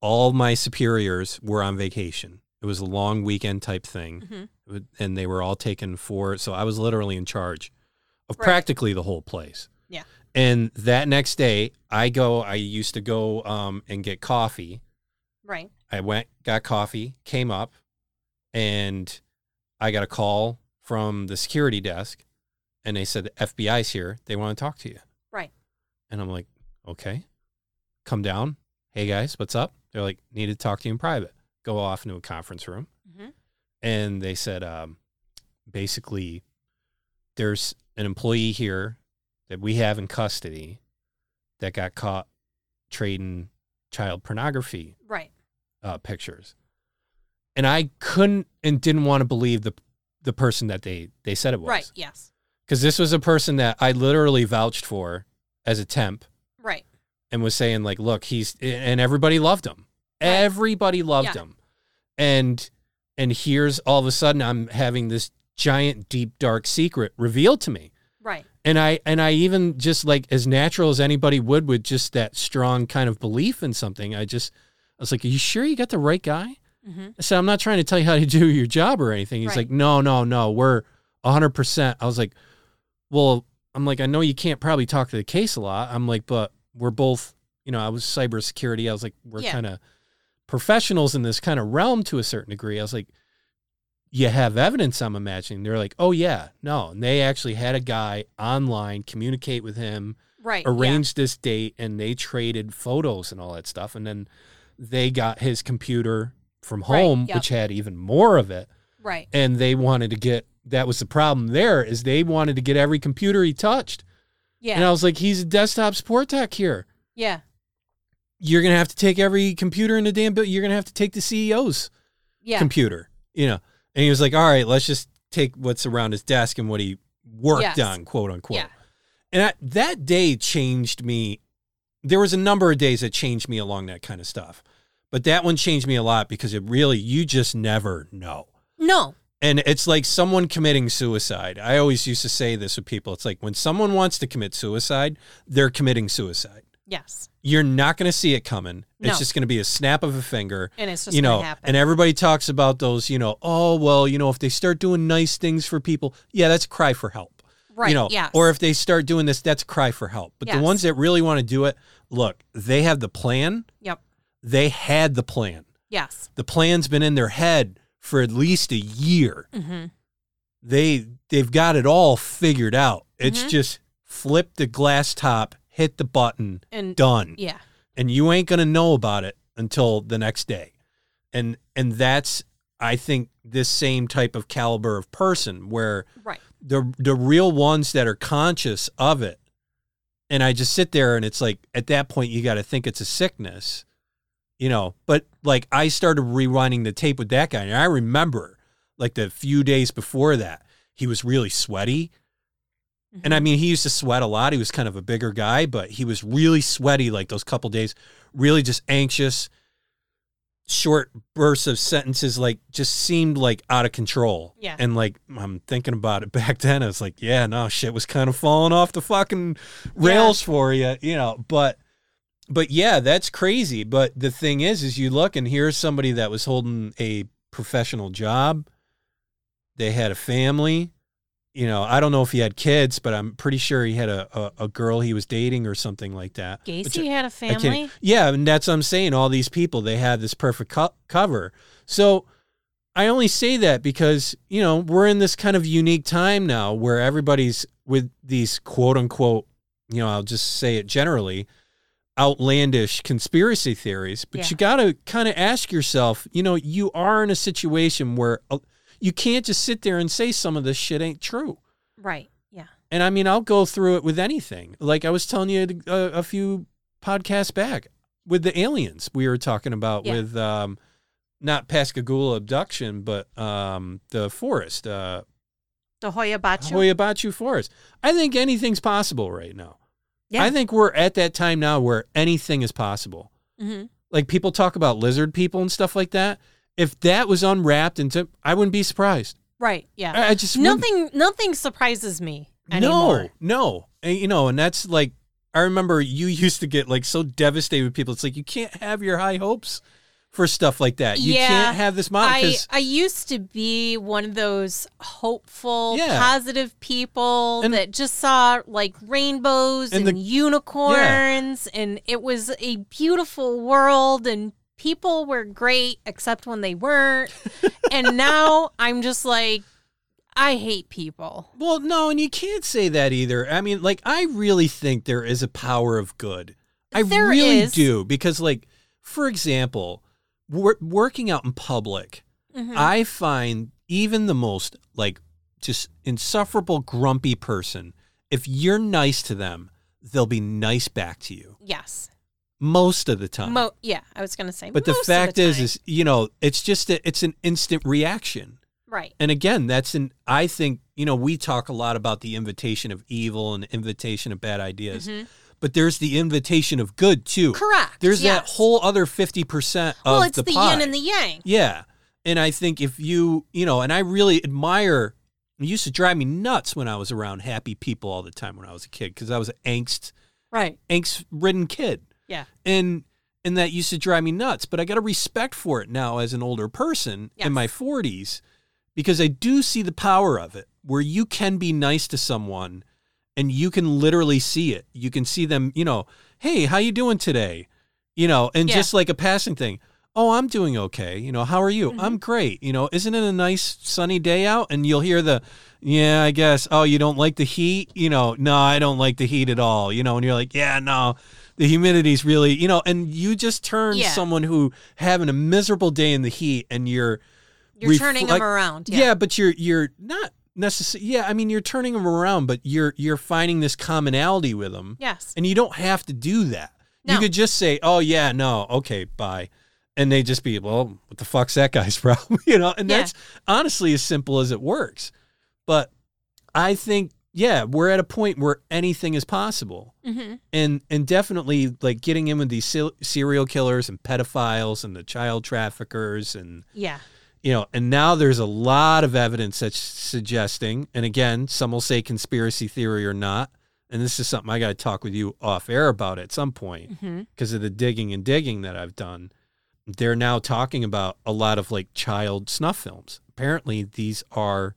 all my superiors were on vacation it was a long weekend type thing Mm-hmm. And they were all taken for so i was literally in charge of Right. practically the whole place Yeah. and that next day i go i used to go um, and get coffee Right. i went got coffee came up and i got a call from the security desk and they said the fbi's here they want to talk to you Right. and i'm like okay come down hey guys what's up they're like need to talk to you in private go off into a conference room Mm-hmm. and they said um, basically there's an employee here that we have in custody that got caught trading child pornography Right. uh, pictures and i couldn't and didn't want to believe the the person that they they said it was Right. Yes. because this was a person that i literally vouched for as a temp Right. and was saying like, look, he's and everybody loved him. Right. Everybody loved Yeah. him. And and here's all of a sudden I'm having this giant deep dark secret revealed to me. Right. And I and I even just like as natural as anybody would with just that strong kind of belief in something, I just I was like, Are you sure you got the right guy? Mm-hmm. I said, I'm not trying to tell you how to do your job or anything. He's Right. like, No, no, no, we're hundred percent. I was like, Well, I'm like, I know you can't probably talk to the case a lot. I'm like, but we're both, you know, I was cybersecurity. I was like, we're Yeah. kind of professionals in this kind of realm to a certain degree. I was like, you have evidence, I'm imagining. They're like, oh, yeah, no. And they actually had a guy online communicate with him, Right. yeah. arranged this date, and they traded photos and all that stuff. And then they got his computer from Right, home, yep. which had even more of it. Right. And they wanted to get, that was the problem there, is they wanted to get every computer he touched. Yeah. And I was like, he's a desktop support tech here. yeah. You're gonna have to take every computer in the damn building. You're gonna have to take the CEO's Yeah. computer, you know. And he was like, "All right, let's just take what's around his desk and what he worked Yes. on, quote unquote." Yeah. And I, that day changed me. There was a number of days that changed me along that kind of stuff, but that one changed me a lot because it really you just never know. no. And it's like someone committing suicide. I always used to say this with people. It's like when someone wants to commit suicide, they're committing suicide Yes. You're not going to see it coming. It's just going to be a snap of a finger. And it's just you know, and everybody talks about those, you know, oh, well, you know, if they start doing nice things for people, yeah, that's a cry for help. right. You know, yes. or if they start doing this, that's a cry for help. But the ones that really want to do it, look, they have the plan. Yep. They had the plan. Yes. The plan's been in their head for at least a year. Mm-hmm. They they've got it all figured out. It's Mhm. just flip the glass top, hit the button, And done yeah. and you ain't to know about it until the next day. and and that's I think this same type of caliber of person where Right. the the real ones that are conscious of it and I just sit there and it's like at that point you got to think it's a sickness you know but like I started rewinding the tape with that guy and I remember like the few days before that he was really sweaty and I mean he used to sweat a lot. He was kind of a bigger guy but he was really sweaty like those couple days. Really just anxious. Short bursts of sentences like just seemed like out of control. Yeah. and like i'm thinking about it back then. I was like yeah no shit was kind of falling off the fucking rails for you you know but but yeah that's crazy. But the thing is is you look and here's somebody that was holding a professional job. They had a family you know i don't know if he had kids but i'm pretty sure he had a, a, a girl he was dating or something like that Gacy had a family. yeah, and that's what I'm saying. All these people, they had this perfect co- cover. So I only say that because, you know, we're in this kind of unique time now where everybody's with these quote unquote, you know, I'll just say it generally, outlandish conspiracy theories. But Yeah. you got to kind of ask yourself, you know, you are in a situation where uh, you can't just sit there and say some of this shit ain't true. Right. Yeah. And I mean, I'll go through it with anything. Like I was telling you a, a few podcasts back with the aliens we were talking about Yeah. with um, not Pascagoula abduction, but um, the forest, uh, The Hoia Baciu. Hoyabachu Forest. I think anything's possible right now. Yeah. I think we're at that time now where anything is possible. hmm Like people talk about lizard people and stuff like that. If that was unwrapped into, I wouldn't be surprised. Right. Yeah. I, I just wouldn't. nothing. Nothing surprises me anymore. No, no. And, you know, and that's like I remember you used to get like so devastated with people. It's like you can't have your high hopes for stuff like that. You Yeah, can't have this model I, because I used to be one of those hopeful, Yeah. positive people And- that just saw like rainbows And and, the- unicorns, and it was a beautiful world, and people were great except when they weren't. and now I'm just like, I hate people. well, no, and you can't say that either. I mean, like I really think there is a power of good. I There really is. do because, like, for example, wor- working out in public, Mhm. I find even the most like just insufferable grumpy person, if you're nice to them, they'll be nice back to you yes. Most of the time. Mo- yeah, I was going to say. but the fact is, time. is you know, it's just a, it's an instant reaction. right. And again, that's an I think you know we talk a lot about the invitation of evil and the invitation of bad ideas, Mhm. but there's the invitation of good too. Correct. There's that whole other fifty percent of Well, it's the, the, yin and the yang. Yeah. And I think if you, you know, and I really admire, it used to drive me nuts when I was around happy people all the time when I was a kid because I was an angst, Right. angst ridden kid. Yeah. And, and that used to drive me nuts. But I got a respect for it now as an older person Yes. in my 40s because I do see the power of it where you can be nice to someone and you can literally see it. You can see them, you know, hey, how you doing today? You know, and Yeah. just like a passing thing. Oh, I'm doing okay. You know, how are you? Mhm. I'm great. You know, isn't it a nice sunny day out? And you'll hear the, yeah, I guess. Oh, you don't like the heat? You know, no, I don't like the heat at all. You know, and you're like, yeah, no, the humidity's really, you know, and you just turn Yeah. someone who having a miserable day in the heat and you're, You're turning them around. yeah. but you're you're not necessarily. Yeah, I mean, you're turning them around, but you're you're finding this commonality with them, Yes. and you don't have to do that. You could just say, "Oh yeah, no, okay, bye," and they just be, "Well, what the fuck's that guy's problem?" you know, and Yeah. that's honestly as simple as it works. But I think, yeah, we're at a point where anything is possible hmm and and definitely like getting in with these se- serial killers and pedophiles and the child traffickers and Yeah. you know and now there's a lot of evidence that's suggesting and again some will say conspiracy theory or not and this is something i got to talk with you off air about at some point because of the digging and digging that i've done they're now talking about a lot of like child snuff films apparently these are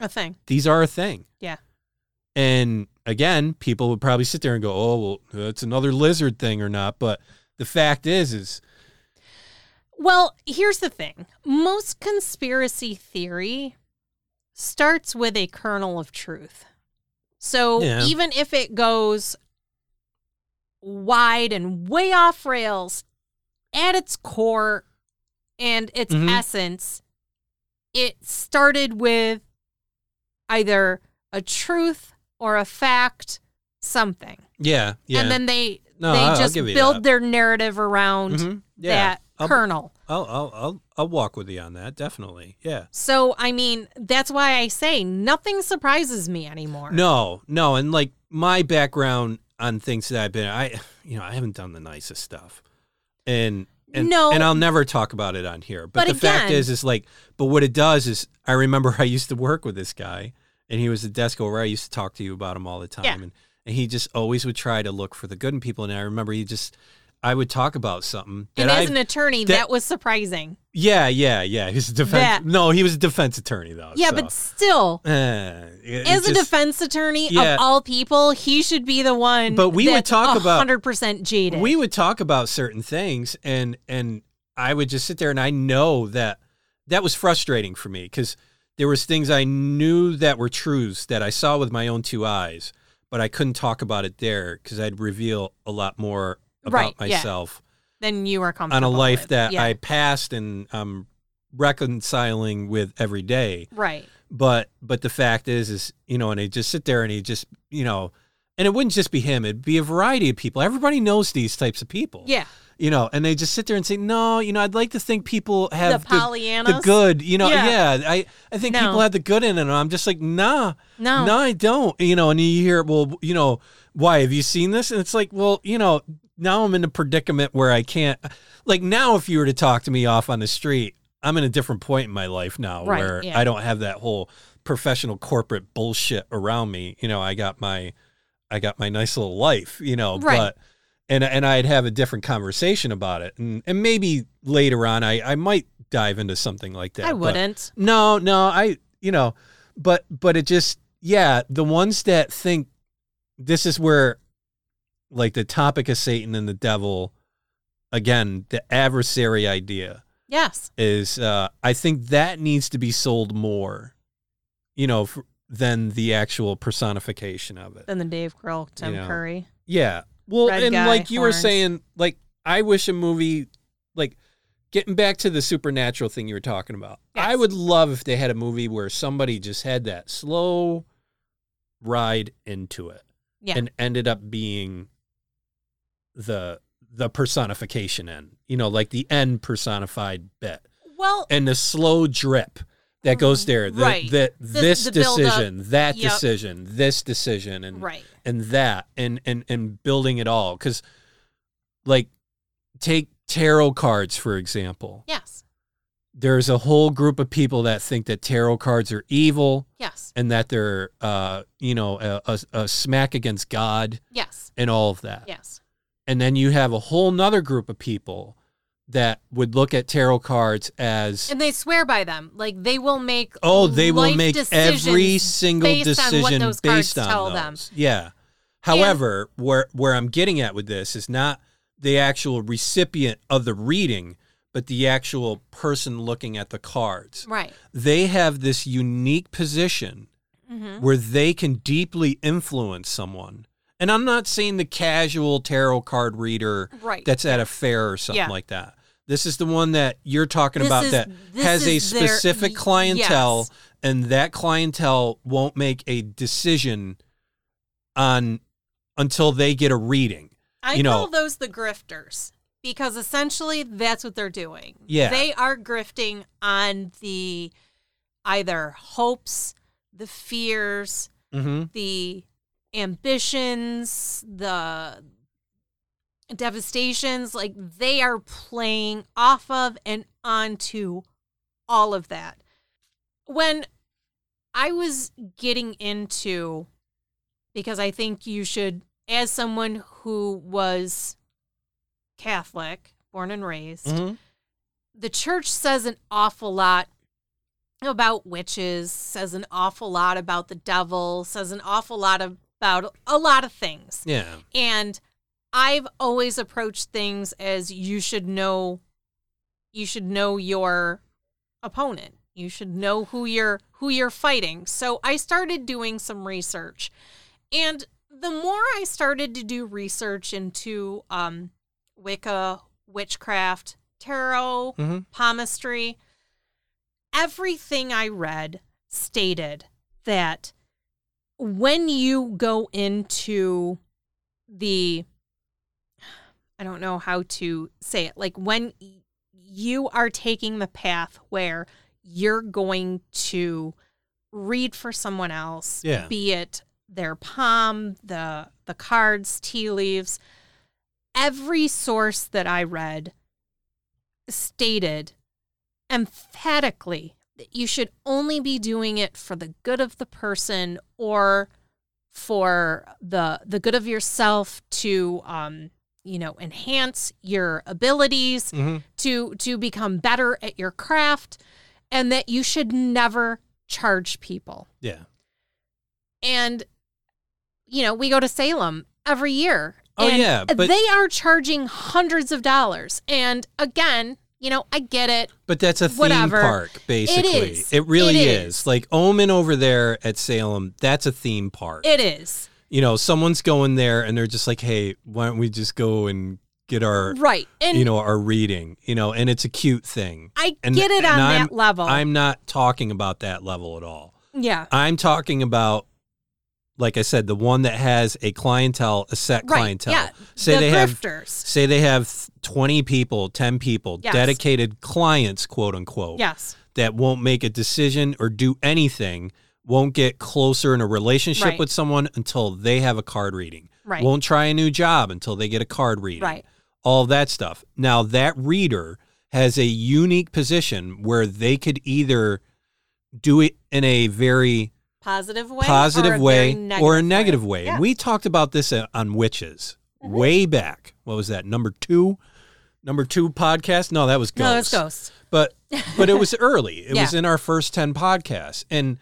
A thing. these are a thing Yeah. And again people would probably sit there and go oh well that's another lizard thing or not but the fact is is Well, here's the thing most conspiracy theory starts with a kernel of truth. So Yeah. even if it goes wide and way off rails, at its core, and its Mhm. essence, it started with either a truth or a fact, something. Yeah, yeah. And then they No, they I'll- I'll just build that. their narrative around Mhm. Yeah, that I'll- kernel. I'll, I'll I'll I'll walk with you on that. Definitely. Yeah. So I mean, that's why I say nothing surprises me anymore. No, no, and like my background on things that I've been, I you know, I haven't done the nicest stuff, and and No. and I'll never talk about it on here. But, But the fact is, is like, but what it does is, I remember I used to work with this guy, and he was a desk over. I used to talk to you about him all the time, Yeah. and and he just always would try to look for the good in people. And I remember he just, I would talk about something and as I, an attorney, that- that, was surprising. yeah, yeah, yeah. He's a defense. That- no, he was a defense attorney though. Yeah, so. but still, eh, it- as it a defense attorney Yeah. of all people, he should be the one. But we would talk about- 100% jaded. we would talk about certain things and and I would just sit there and I know that that was frustrating for me because there was things I knew that were truths that I saw with my own two eyes, but I couldn't talk about it there because I'd reveal a lot more about Right, yeah. myself then you are comfortable on a life with. that yeah. I passed and I'm reconciling with every day. right. But but the fact is is you know and he'd just sit there and he'd just you know and it wouldn't just be him it'd be a variety of people everybody knows these types of people Yeah. You know, and they just sit there and say, "No, you know, I'd like to think people have the the, the good." You know, Yeah. yeah, I I think No. people have the good in it. And I'm just like, nah, No. no, I don't. You know, and you hear, well, you know, why have you seen this? And it's like, well, you know, now I'm in a predicament where I can't. Like now, if you were to talk to me off on the street, I'm in a different point in my life now Right, where yeah. I don't have that whole professional corporate bullshit around me. You know, I got my, I got my nice little life. You know, Right. but and and I'd have a different conversation about it, and and maybe later on I I might dive into something like that. I wouldn't. no, no, I you know, but but it just yeah, the ones that think this is where like the topic of Satan and the devil again, the adversary idea Yes. is uh I think that needs to be sold more, you know, f than the actual personification of it. Then the Dave Grohl, Tim You know. Curry. Yeah. Well, Red and guy, like you were saying, like I wish a movie, like getting back to the supernatural thing you were talking about. I would love if they had a movie where somebody just had that slow ride into it Yeah. and ended up being the the personification end. You know, like the end personified bit well, and the slow drip that goes there. The, Right. the, The- this the decision, that Yep. decision, this decision, and right. and that and and and building it all because like take tarot cards for example Yes. there's a whole group of people that think that tarot cards are evil Yes. and that they're uh you know a, a, a smack against god Yes. and all of that Yes. and then you have a whole nother group of people that would look at tarot cards as And they swear by them. Like they will make oh they will make every single based on decision cards based on tell those them. yeah however where where i'm getting at with this is not the actual recipient of the reading but the actual person looking at the cards Right. they have this unique position hmm where they can deeply influence someone and i'm not saying the casual tarot card reader Right. that's at a fair or something Yeah. like that. This is the one that you're talking This about is- that has a is their- specific clientele, yes. and that clientele won't make a decision on until they get a reading. I you know- call those the grifters because essentially that's what they're doing. Yeah. They are grifting on the either hopes, the fears, Mm-hmm. the ambitions, the devastations. Like they are playing off of and onto all of that. When I was getting into, because I think you should, as someone who was Catholic, born and raised, Mm-hmm. the church says an awful lot about witches, says an awful lot about the devil, says an awful lot about a lot of things. Yeah. And I've always approached things as you should know you should know your opponent. You should know who you're who you're fighting. So I started doing some research. And the more I started to do research into um Wicca, witchcraft, tarot, hmm palmistry. Everything I read stated that when you go into the I don't know how to say it, like when you are taking the path where you're going to read for someone else, Yeah. be it their palm, the the cards, tea leaves, every source that I read stated emphatically you should only be doing it for the good of the person or for the the good of yourself to um you know enhance your abilities hmm to to become better at your craft and that you should never charge people. Yeah. and you know we go to Salem every year Oh, and yeah, but- they are charging hundreds of dollars. And again you know I get it But that's a theme Whatever. park, basically. is. It really It is. is. Like Omen over there at Salem, that's a theme park. it is you know, someone's going there and they're just like, hey, why don't we just go and get our, right and you know, our reading, you know, and it's a cute thing. I and- get it on I'm- that level I'm not talking about that level at all. yeah I'm talking about, like I said, the one that has a clientele, a set right clientele. yeah Say the they have say they have 20 people, 10 people, Yes. dedicated clients, quote unquote, yes that won't make a decision or do anything, won't get closer in a relationship Right. with someone until they have a card reading. right Won't try a new job until they get a card reading. right All that stuff. Now, that reader has a unique position where they could either do it in a very positive way positive or a way or a negative way. Yeah. And we talked about this on witches Mhm. way back. What was that? Number two? Number two podcast? No, that was Ghost. no it's ghosts But but it was early. It was in our first 10 podcasts. And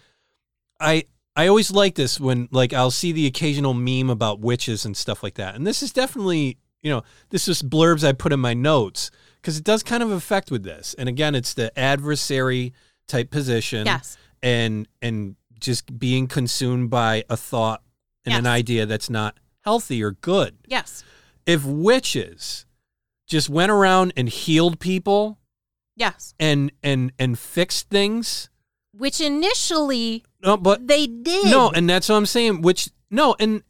I I always like this when like I'll see the occasional meme about witches and stuff like that. And this is definitely, you know, this is blurbs I put in my notes because it does kind of affect with this. And again, it's the adversary type position yes and and just being consumed by a thought and an idea that's not healthy or good. yes If witches just went around and healed people yes and and and fixed things, which initially no, but they did no, and that's what I'm saying. Which no, and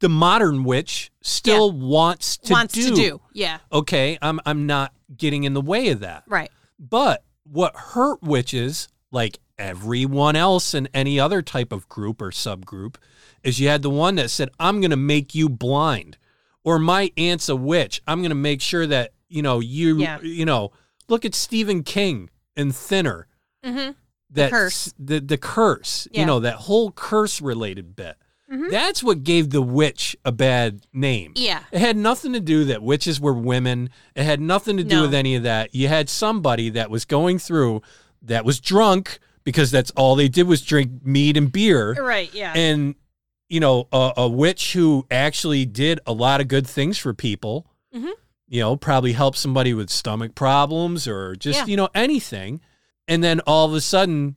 the modern witch still wants to wants do. to do yeah Okay, I'm I'm not getting in the way of that. right But what hurt witches, like everyone else in any other type of group or subgroup, is you had the one that said, I'm going to make you blind. Or my aunt's a witch. I'm going to make sure that, you know, you, Yeah. you know, look at Stephen King and Thinner. mm-hmm. That curse. The, the curse, you know, that whole curse related bit. Mhm. That's what gave the witch a bad name. yeah It had nothing to do that witches were women. It had nothing to do No. with any of that. You had somebody that was going through that was drunk because that's all they did was drink mead and beer. right yeah And, you know, a, a witch who actually did a lot of good things for people, Mhm. you know, probably helped somebody with stomach problems or just, Yeah. you know, anything. And then all of a sudden,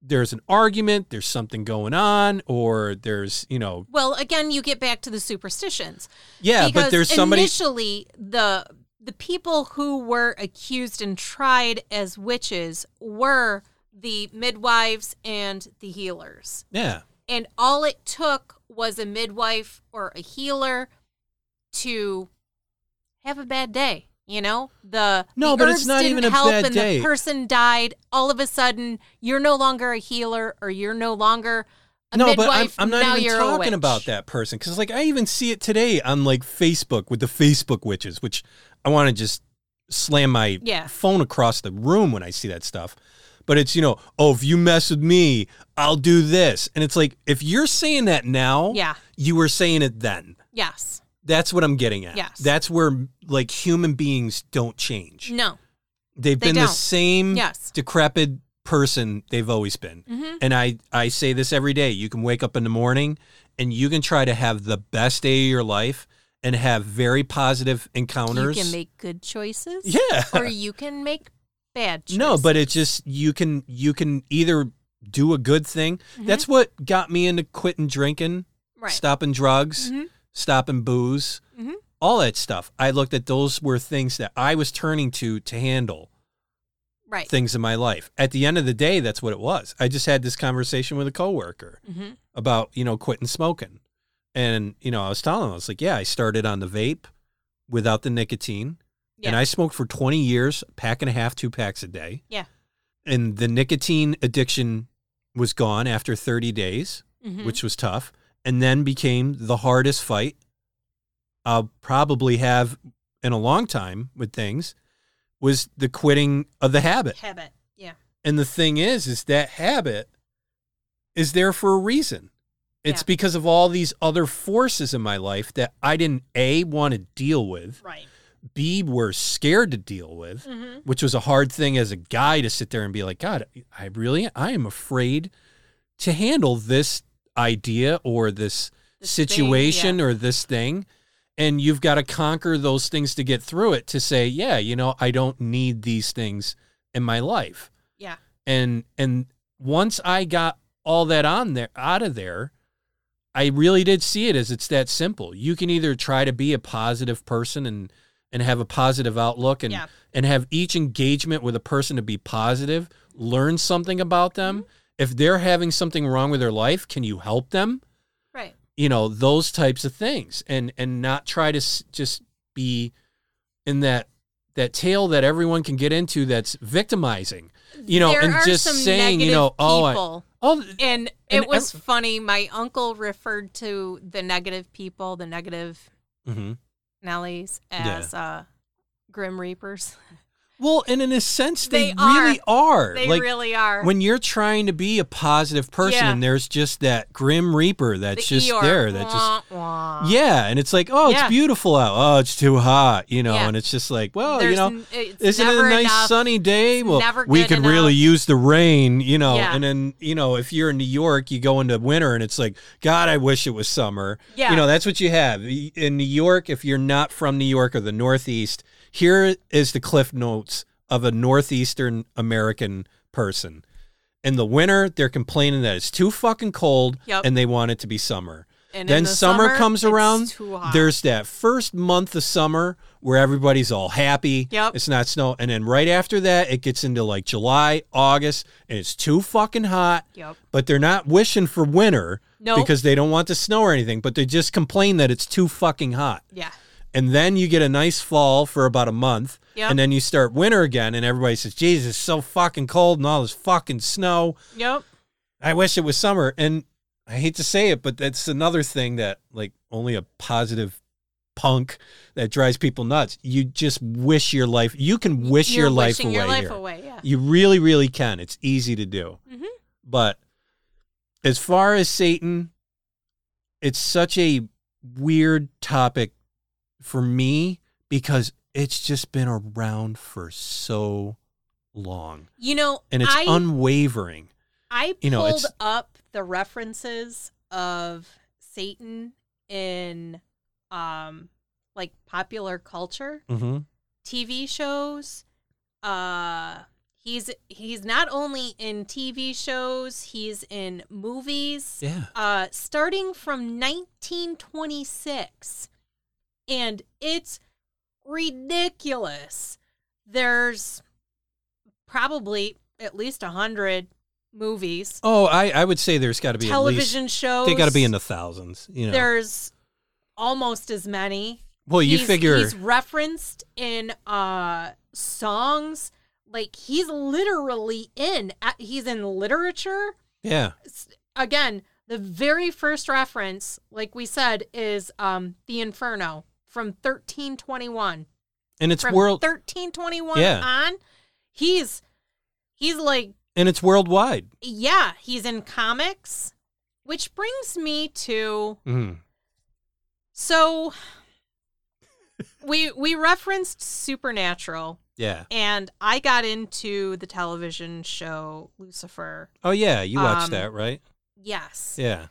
there's an argument, there's something going on, or there's, you know, well again you get back to the superstitions yeah, because but there's somebody. initially the the people who were accused and tried as witches were the midwives and the healers yeah. and all it took was a midwife or a healer to have a bad day you know the No, the but it's not didn't even a help bad and day. the person died all of a sudden you're no longer a healer or you're no longer a no, midwife but I'm, I'm not even you're talking about that person because, like, I even see it today on like Facebook with the Facebook witches, which I want to just slam my Yeah. phone across the room when I see that stuff. But it's you know, oh, if you mess with me, I'll do this, and it's like if you're saying that now, yeah you were saying it then. yes That's what I'm getting at. Yes. That's where like human beings don't change. no They've They been the don't. same Yes. decrepit person they've always been. hmm And I, I say this every day. You can wake up in the morning and you can try to have the best day of your life and have very positive encounters. You can make good choices. yeah. Or you can make bad choices. no, but it's just you can you can either do a good thing. Mhm. That's what got me into quitting drinking, right. stopping drugs, Mhm. stopping booze. Mhm. all that stuff. I looked at those were things that I was turning to to handle Right. things in my life. At the end of the day, that's what it was. I just had this conversation with a coworker hmm about, you know, quitting smoking. And, you know, I was telling him, I was like, yeah, I started on the vape without the nicotine. And I smoked for 20 years, pack and a half, two packs a day. Yeah. And the nicotine addiction was gone after 30 days, Mhm. which was tough, and then became the hardest fight I'll probably have in a long time with things was the quitting of the habit. habit. Yeah. And the thing is, is that habit is there for a reason. It's Yeah. because of all these other forces in my life that I didn't A, want to deal with, Right. B, were scared to deal with, hmm which was a hard thing as a guy to sit there and be like, God, I really, I am afraid to handle this idea or this This thing, situation yeah. or this thing. And you've got to conquer those things to get through it to say, yeah, you know, I don't need these things in my life Yeah. and and once I got all that on there out of there, I really did see it as it's that simple. You can either try to be a positive person and and have a positive outlook and Yeah. and have each engagement with a person to be positive, learn something about them. Mm-hmm. If they're having something wrong with their life, can you help them? Right. You know, those types of things and and not try to s- just be in that that tale that everyone can get into that's victimizing. You know, there and just saying, you know, oh, I- Oh, and and it was funny. My uncle referred to the negative people, the negative hmm Nellies, Yeah. as uh, Grim Reapers. well, and in a sense, they, They are. really are. They like really are. when you're trying to be a positive person, Yeah. and there's just that grim reaper that's The just Eeyore. there. That just Wah, wah. yeah, and it's like, oh, Yeah. it's beautiful out. Oh, it's too hot, you know. Yeah. And it's just like, well, There's you know, it's isn't it a nice enough. sunny day? Well, we could really use the rain, you know. And then, you know, if you're in New York, you go into winter and it's like, God, I wish it was summer. Yeah. You know, that's what you have. In New York, if you're not from New York or the Northeast, here is the cliff notes of a Northeastern American person. In the winter, they're complaining that it's too fucking cold Yep. and they want it to be summer. And in then the summer, comes it's around. too hot. There's that first month of summer where everybody's all happy. Yep. It's not snow. And then right after that, it gets into like July, August, and it's too fucking hot. Yep. But they're not wishing for winter because they don't want the snow or anything, but they just complain that it's too fucking hot. Yeah. And then you get a nice fall for about a month. Yep. And then you start winter again, and everybody says, Jesus, it's so fucking cold and all this fucking snow. Yep. I wish it was summer. And I hate to say it, but that's another thing that like only a positive punk that drives people nuts. You just wish your life you can wish You're your life away your life here. away. Yeah. You really, really can. It's easy to do. Mhm. But as far as Satan, it's such a weird topic for me because it's just been around for so long. You know, And it's I unwavering. I you know, it's- up the references of Satan in um like popular culture, Mm-hmm. TV shows. Uh he's he's not only in TV shows, he's in movies. Yeah. Uh starting from 1926. And it's ridiculous. There's probably at least a hundred movies Oh, I, I would say there's got to be a television least shows. they got to be in the thousands. You know. There's almost as many. well, you He's- figure. he's referenced in uh songs. Like he's literally in. He's in literature. yeah. Again, the very first reference, like we said, is um the Inferno from 1321. And it's From world 1321 Yeah. on, he's he's like and it's worldwide. yeah, he's in comics, which brings me to Mm. So we we referenced Supernatural Yeah. and I got into the television show Lucifer. Oh yeah, you watched Um, that, right? Yes. Yeah.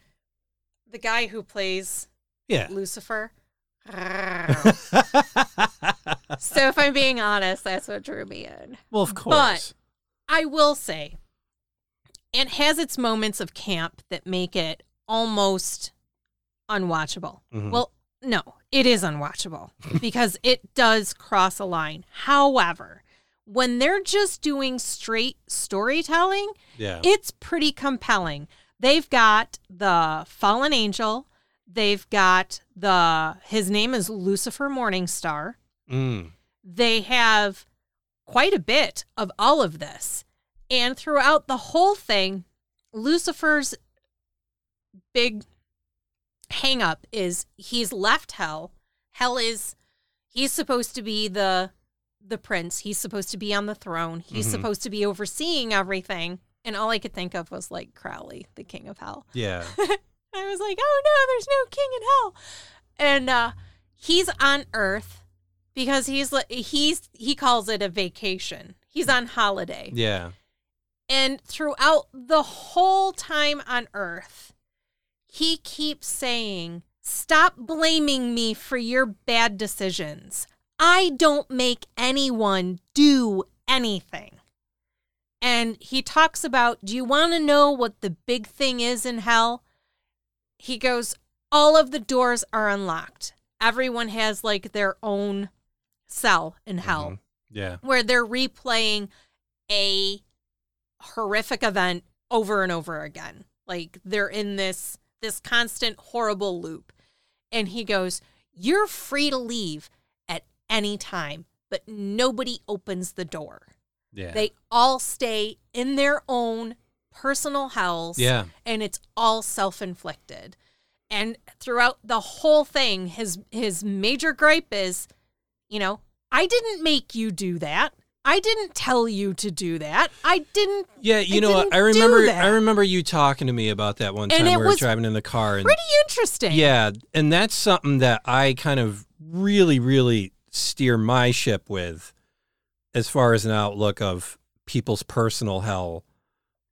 The guy who plays Yeah. Lucifer. so if I'm being honest, that's what drew me in. well, of course. But I will say it has its moments of camp that make it almost unwatchable. Mhm. Well, no, it is unwatchable because it does cross a line. However, when they're just doing straight storytelling, Yeah. it's pretty compelling. They've got the fallen angel, they've got the his name is Lucifer Morningstar. Mm. They have quite a bit of all of this. And throughout the whole thing, Lucifer's big hang up is he's left hell. Hell is he's supposed to be the the prince. He's supposed to be on the throne. He's Mhm. supposed to be overseeing everything. And all I could think of was like Crowley, the king of hell. Yeah. I was like, oh no, there's no king in hell. And uh, he's on Earth because he's he's he calls it a vacation. He's on holiday. Yeah. And throughout the whole time on Earth, he keeps saying, Stop blaming me for your bad decisions. I don't make anyone do anything. And he talks about, Do you want to know what the big thing is in hell? He goes, All of the doors are unlocked. Everyone has like their own cell in hell Mhm. Yeah. where they're replaying a horrific event over and over again. Like they're in this this constant horrible loop. And he goes, "You're free to leave at any time, but nobody opens the door. Yeah. They all stay in their own personal hells yeah. and it's all self-inflicted." And throughout the whole thing, his his major gripe is, you know, I didn't make you do that. I didn't tell you to do that. I didn't. Yeah, you I know what? I remember. I remember you talking to me about that one time we were driving in the car and Pretty interesting. Yeah, and that's something that I kind of really, really steer my ship with as far as an outlook of people's personal hell.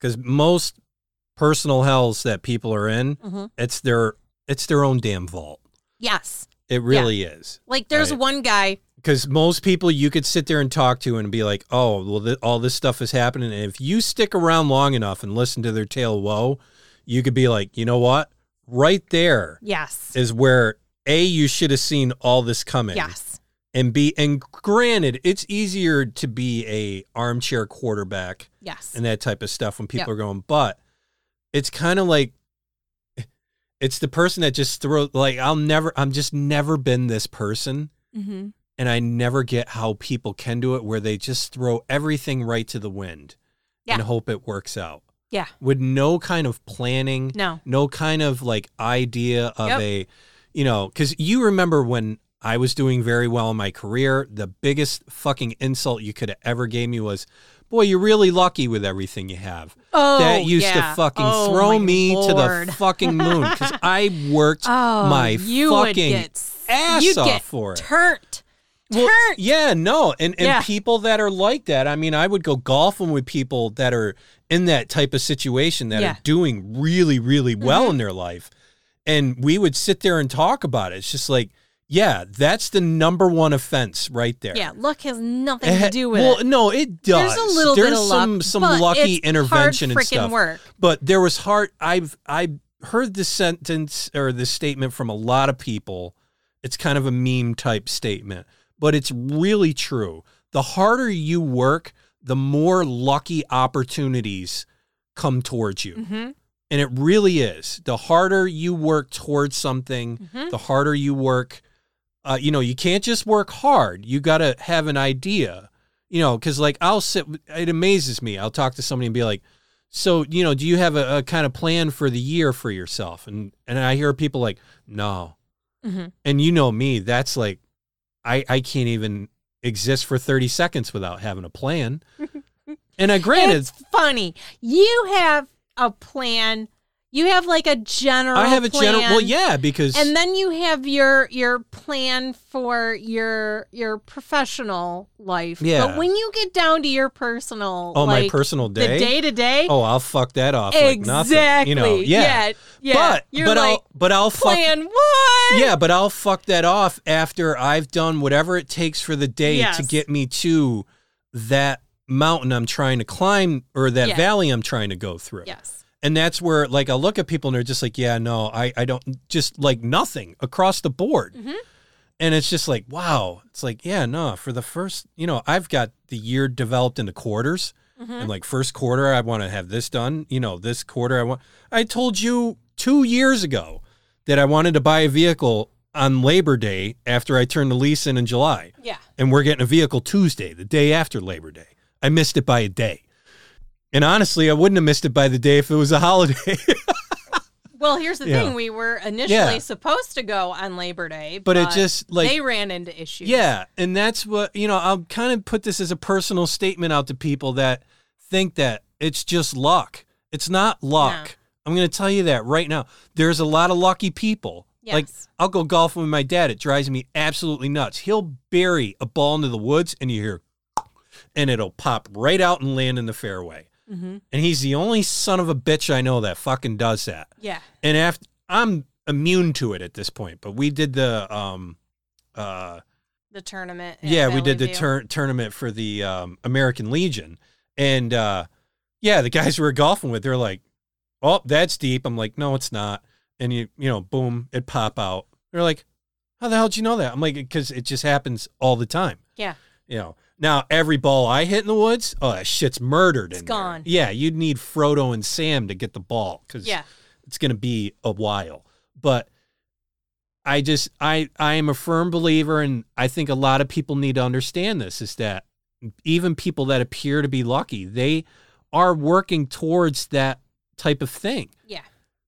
Because most personal hells that people are in, Mhm. it's their it's their own damn fault. Yes. It really is. Like there's Right. one guy. Because most people you could sit there and talk to and be like, oh, well, th- all this stuff is happening. And if you stick around long enough and listen to their tale of woe, you could be like, you know what? Right there Yes. is where A, you should have seen all this coming. Yes. And be and granted, it's easier to be a armchair quarterback Yes. and that type of stuff when people Yep. are going, but it's kind of like it's the person that just throw like I'll never I'm just never been this person hmm and I never get how people can do it where they just throw everything right to the wind and hope it works out. Yeah. With no kind of planning, No. no kind of like idea of Yep. a, you know, because you remember when I was doing very well in my career, the biggest fucking insult you could have ever gave me was, boy, you're really lucky with everything you have. Oh, that used yeah. to fucking Oh, throw me Lord. to the fucking moon because I worked Oh, my you fucking get, ass you'd off get for it. Turnt. Well, yeah, no, and and Yeah. people that are like that. I mean, I would go golfing with people that are in that type of situation that Yeah. Mm-hmm. are doing really, really well in their life, and we would sit there and talk about it. It's just like, yeah, that's the number one offense right there. Yeah. Luck has nothing to do with well, it. Well, no, it does. There's a little There's bit of some luck, some but lucky it's intervention hard and freaking stuff. work. But there was hard. I've I heard this sentence or this statement from a lot of people. It's kind of a meme type statement, but it's really true. The harder you work, the more lucky opportunities come towards you. hmm And it really is. The harder you work towards something, Mhm. the harder you work. Uh, you know, you can't just work hard. You got to have an idea. You know, because like I'll sit. It amazes me. I'll talk to somebody and be like, "So, you know, do you have a, a kind of plan for the year for yourself?" And and I hear people like, "No." hmm And you know me. That's like, I I can't even exist for thirty seconds without having a plan. and I granted, It's funny. You have a plan. You have like a general. I have a general. Well, yeah, because And then you have your your plan for your your professional life. Yeah. But when you get down to your personal, oh, my like, personal the day. day to day. Oh, I'll fuck that off like nothing. exactly. You know, yeah. yeah. yeah. But you're but like I'll but I'll fuck plan what? Yeah, but I'll fuck that off after I've done whatever it takes for the day Yes. to get me to that mountain I'm trying to climb or that Yeah. valley I'm trying to go through. Yes. And that's where like I look at people and they're just like, yeah, no, I, I don't just like nothing across the board. Mhm. And it's just like, wow. It's like, yeah, no, for the first, you know, I've got the year developed into quarters. Mhm. And like first quarter, I want to have this done. You know, this quarter, I want. I told you two years ago that I wanted to buy a vehicle on Labor Day after I turned the lease in in July, Yeah. and we're getting a vehicle Tuesday, the day after Labor Day. I missed it by a day, and honestly, I wouldn't have missed it by the day if it was a holiday. Well, here's the Yeah. thing: we were initially Yeah. supposed to go on Labor Day, But it just, like- they ran into issues. Yeah, and that's what you know. I'll kind of put this as a personal statement out to people that think that it's just luck. It's not luck. I'm going to tell you that right now. There's a lot of lucky people. Like I'll go golfing with my dad. It drives me absolutely nuts. He'll bury a ball into the woods, and you hear, and it'll pop right out and land in the fairway. Hmm And he's the only son of a bitch I know that fucking does that. Yeah. And after I'm immune to it at this point, but we did the um uh The tournament. yeah, we did the tur- tournament for the um, American Legion, and uh, yeah, the guys we were golfing with, they're like, "Oh, that's deep." I'm like, "No, it's not." And you, you know, boom, it pop out. They're like, "How the hell did you know that?" I'm like, "Because it just happens all the time." Yeah. You know, now every ball I hit in the woods, oh, that shit's murdered. It's in there. gone. Yeah, you'd need Frodo and Sam to get the ball because Yeah. it's going to be a while. But I just I I am a firm believer and I think a lot of people need to understand this is that even people that appear to be lucky, they are working towards that type of thing. Yeah.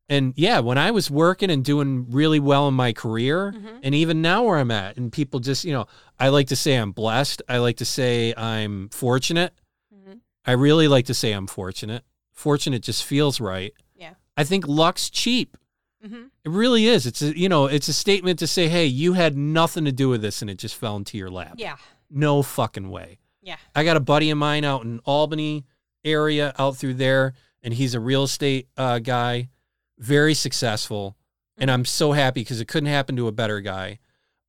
And yeah, when I was working and doing really well in my career, Mhm. and even now where I'm at, and people just, you know, I like to say I'm blessed. I like to say I'm fortunate. Mhm. I really like to say I'm fortunate. Fortunate just feels right. Yeah. I think luck's cheap. Mhm. It really is. It's a, you know, it's a statement to say, "Hey, you had nothing to do with this and it just fell into your lap." Yeah. No fucking way. Yeah. I got a buddy of mine out in Albany area out through there and he's a real estate uh, guy, very successful, and I'm so happy cuz it couldn't happen to a better guy.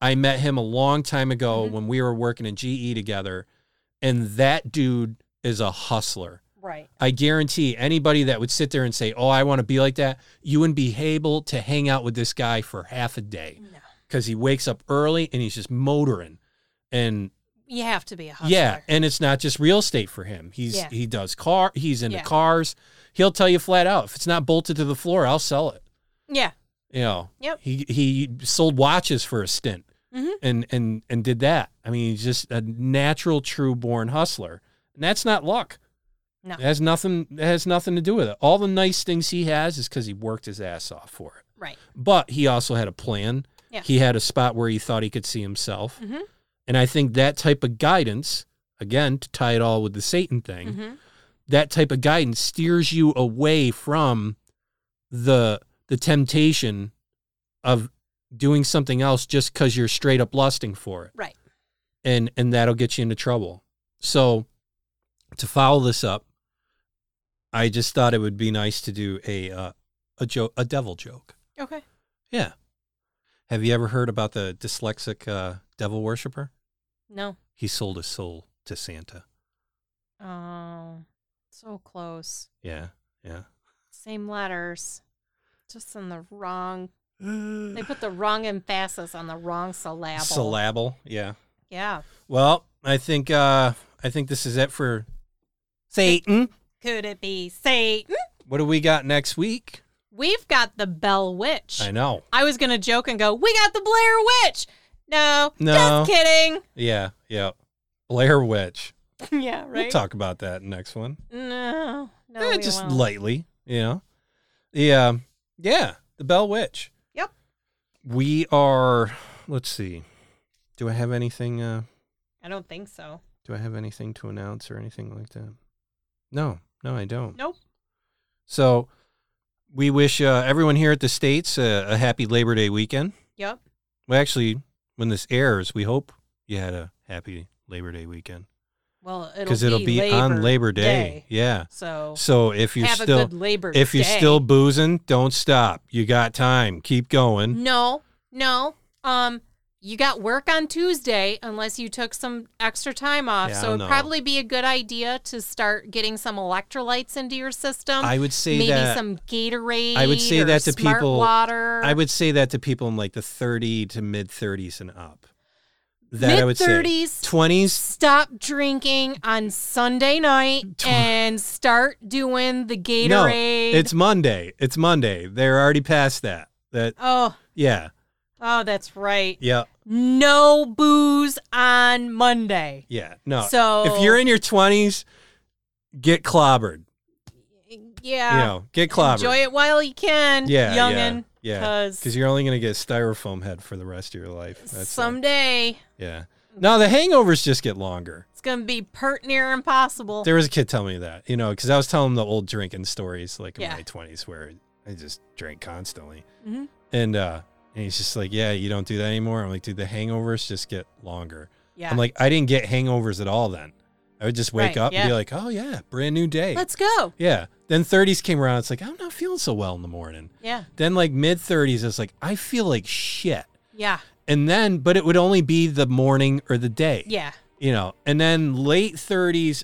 I met him a long time ago Mhm. when we were working in GE together and that dude is a hustler. Right. I guarantee anybody that would sit there and say, "Oh, I want to be like that," you wouldn't be able to hang out with this guy for half a day No. because he wakes up early and he's just motoring, and You have to be a hustler. yeah, and it's not just real estate for him. He's Yeah. he does car, he's into Yeah. cars. He'll tell you flat out if it's not bolted to the floor, I'll sell it. Yeah. You know, Yep. he he sold watches for a stint, Mhm. and and and did that. I mean, he's just a natural, true born hustler, and that's not luck. No. It has nothing. It has nothing to do with it. All the nice things he has is because he worked his ass off for it. Right. But he also had a plan. Yeah. He had a spot where he thought he could see himself, Mhm. And I think that type of guidance, again, to tie it all with the Satan thing, hmm that type of guidance steers you away from the the temptation of doing something else just because you're straight up lusting for it. Right. and and that'll get you into trouble. So to follow this up i just thought it would be nice to do a uh, a joke a devil joke. Okay. yeah. Have you ever heard about the dyslexic uh, devil worshiper No. he sold his soul to santa Oh, so close. yeah yeah Same letters, just in the wrong. They put the wrong emphasis on the wrong syllable. syllable yeah Yeah. Well, I think uh I think this is it for Satan. Could it be Satan? What do we got next week? We've got the Bell Witch. I know. I was gonna joke and go, "We got the Blair Witch." No, No. just kidding. Yeah, yeah. Blair Witch. yeah, right. We'll talk about that next one. No, no, Eh, just won't. lightly, you know. Yeah. Yeah, the Bell Witch. Yep. We are let's see. Do I have anything uh I don't think so. do I have anything to announce or anything like that? No. No, I don't. Nope. So we wish uh, everyone here at the States uh, a happy Labor Day weekend. Yep. Well, actually, when this airs, we hope you had a happy Labor Day weekend Well, because it'll, be, on Labor Day. Yeah. So So if you're have still a good Labor if you're Day. still boozing, don't stop. You got time. Keep going. no, no. Um, you got work on Tuesday unless you took some extra time off. Yeah, so it'd know. probably be a good idea to start getting some electrolytes into your system. I would say Maybe that some Gatorade. I would say or that to people- Water. I would say that to people in like the 30 to mid 30s and up. That I Mid would say. 30s. 20s, Stop drinking on Sunday night and start doing the no, Gatorade. it's Monday. It's Monday. They're already past that. That oh, yeah, oh, that's right. yeah, No booze on Monday. yeah. No. So if you're in your 20s, get clobbered. yeah, you know, get clobbered. enjoy it while you can, yeah, youngin. yeah, yeah. Because Because you're only gonna get styrofoam head for the rest of your life. That's uh, someday yeah. No, the hangovers just get longer. it's gonna be pert near impossible. There was a kid telling me that, you know, because I was telling him the old drinking stories, like in Yeah. my twenties, where I just drank constantly, Mhm. and uh, and he's just like, "Yeah, you don't do that anymore." I'm like, "Dude, the hangovers just get longer." yeah, I'm like, I didn't get hangovers at all then. I would just wake Right, up yeah. and be like, "Oh yeah, brand new day." let's go. yeah. Then 30s came around. It's like I'm not feeling so well in the morning. Yeah, Then like mid 30s, it's like I feel like shit. yeah, And then, but it would only be the morning or the day. yeah. you know, and then late 30s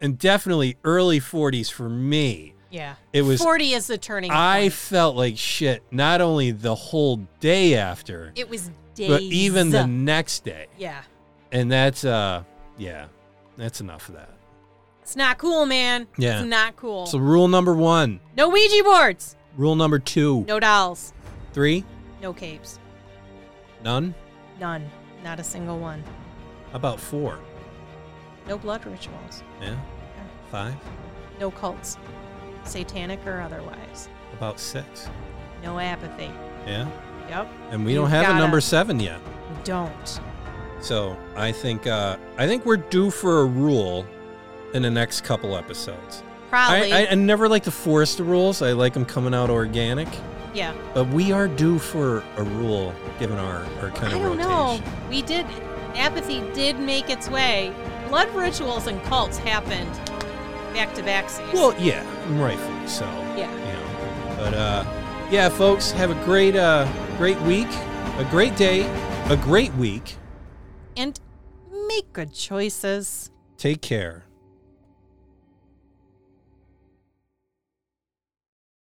and definitely early 40s for me. Yeah. It was- forty is the turning I point. felt like shit not only the whole day after, It was days. but even the next day. yeah. And that's uh yeah, that's enough of that. It's not cool, man. Yeah. It's not cool. So rule number 1, no Ouija boards. rule number 2, No dolls. 3, No capes. none. None. Not a single one. How about 4? No blood rituals. Yeah. 5? No cults. Satanic or otherwise. About 6? No apathy. Yeah. Yep. And we You've don't have a number 7 yet. We don't. So I think uh, I think we're due for a rule in the next couple episodes. Probably. I, I, I never like to force the rules. I like them coming out organic. yeah. But we are due for a rule given our, our kind I of don't rotation. know. We did. Apathy did make its way. Blood rituals and cults happened back to back seas. Well, yeah, rightfully so. yeah. You know, but uh, yeah, folks, have a great uh, great week, a great day, a great week. And make good choices. Take care.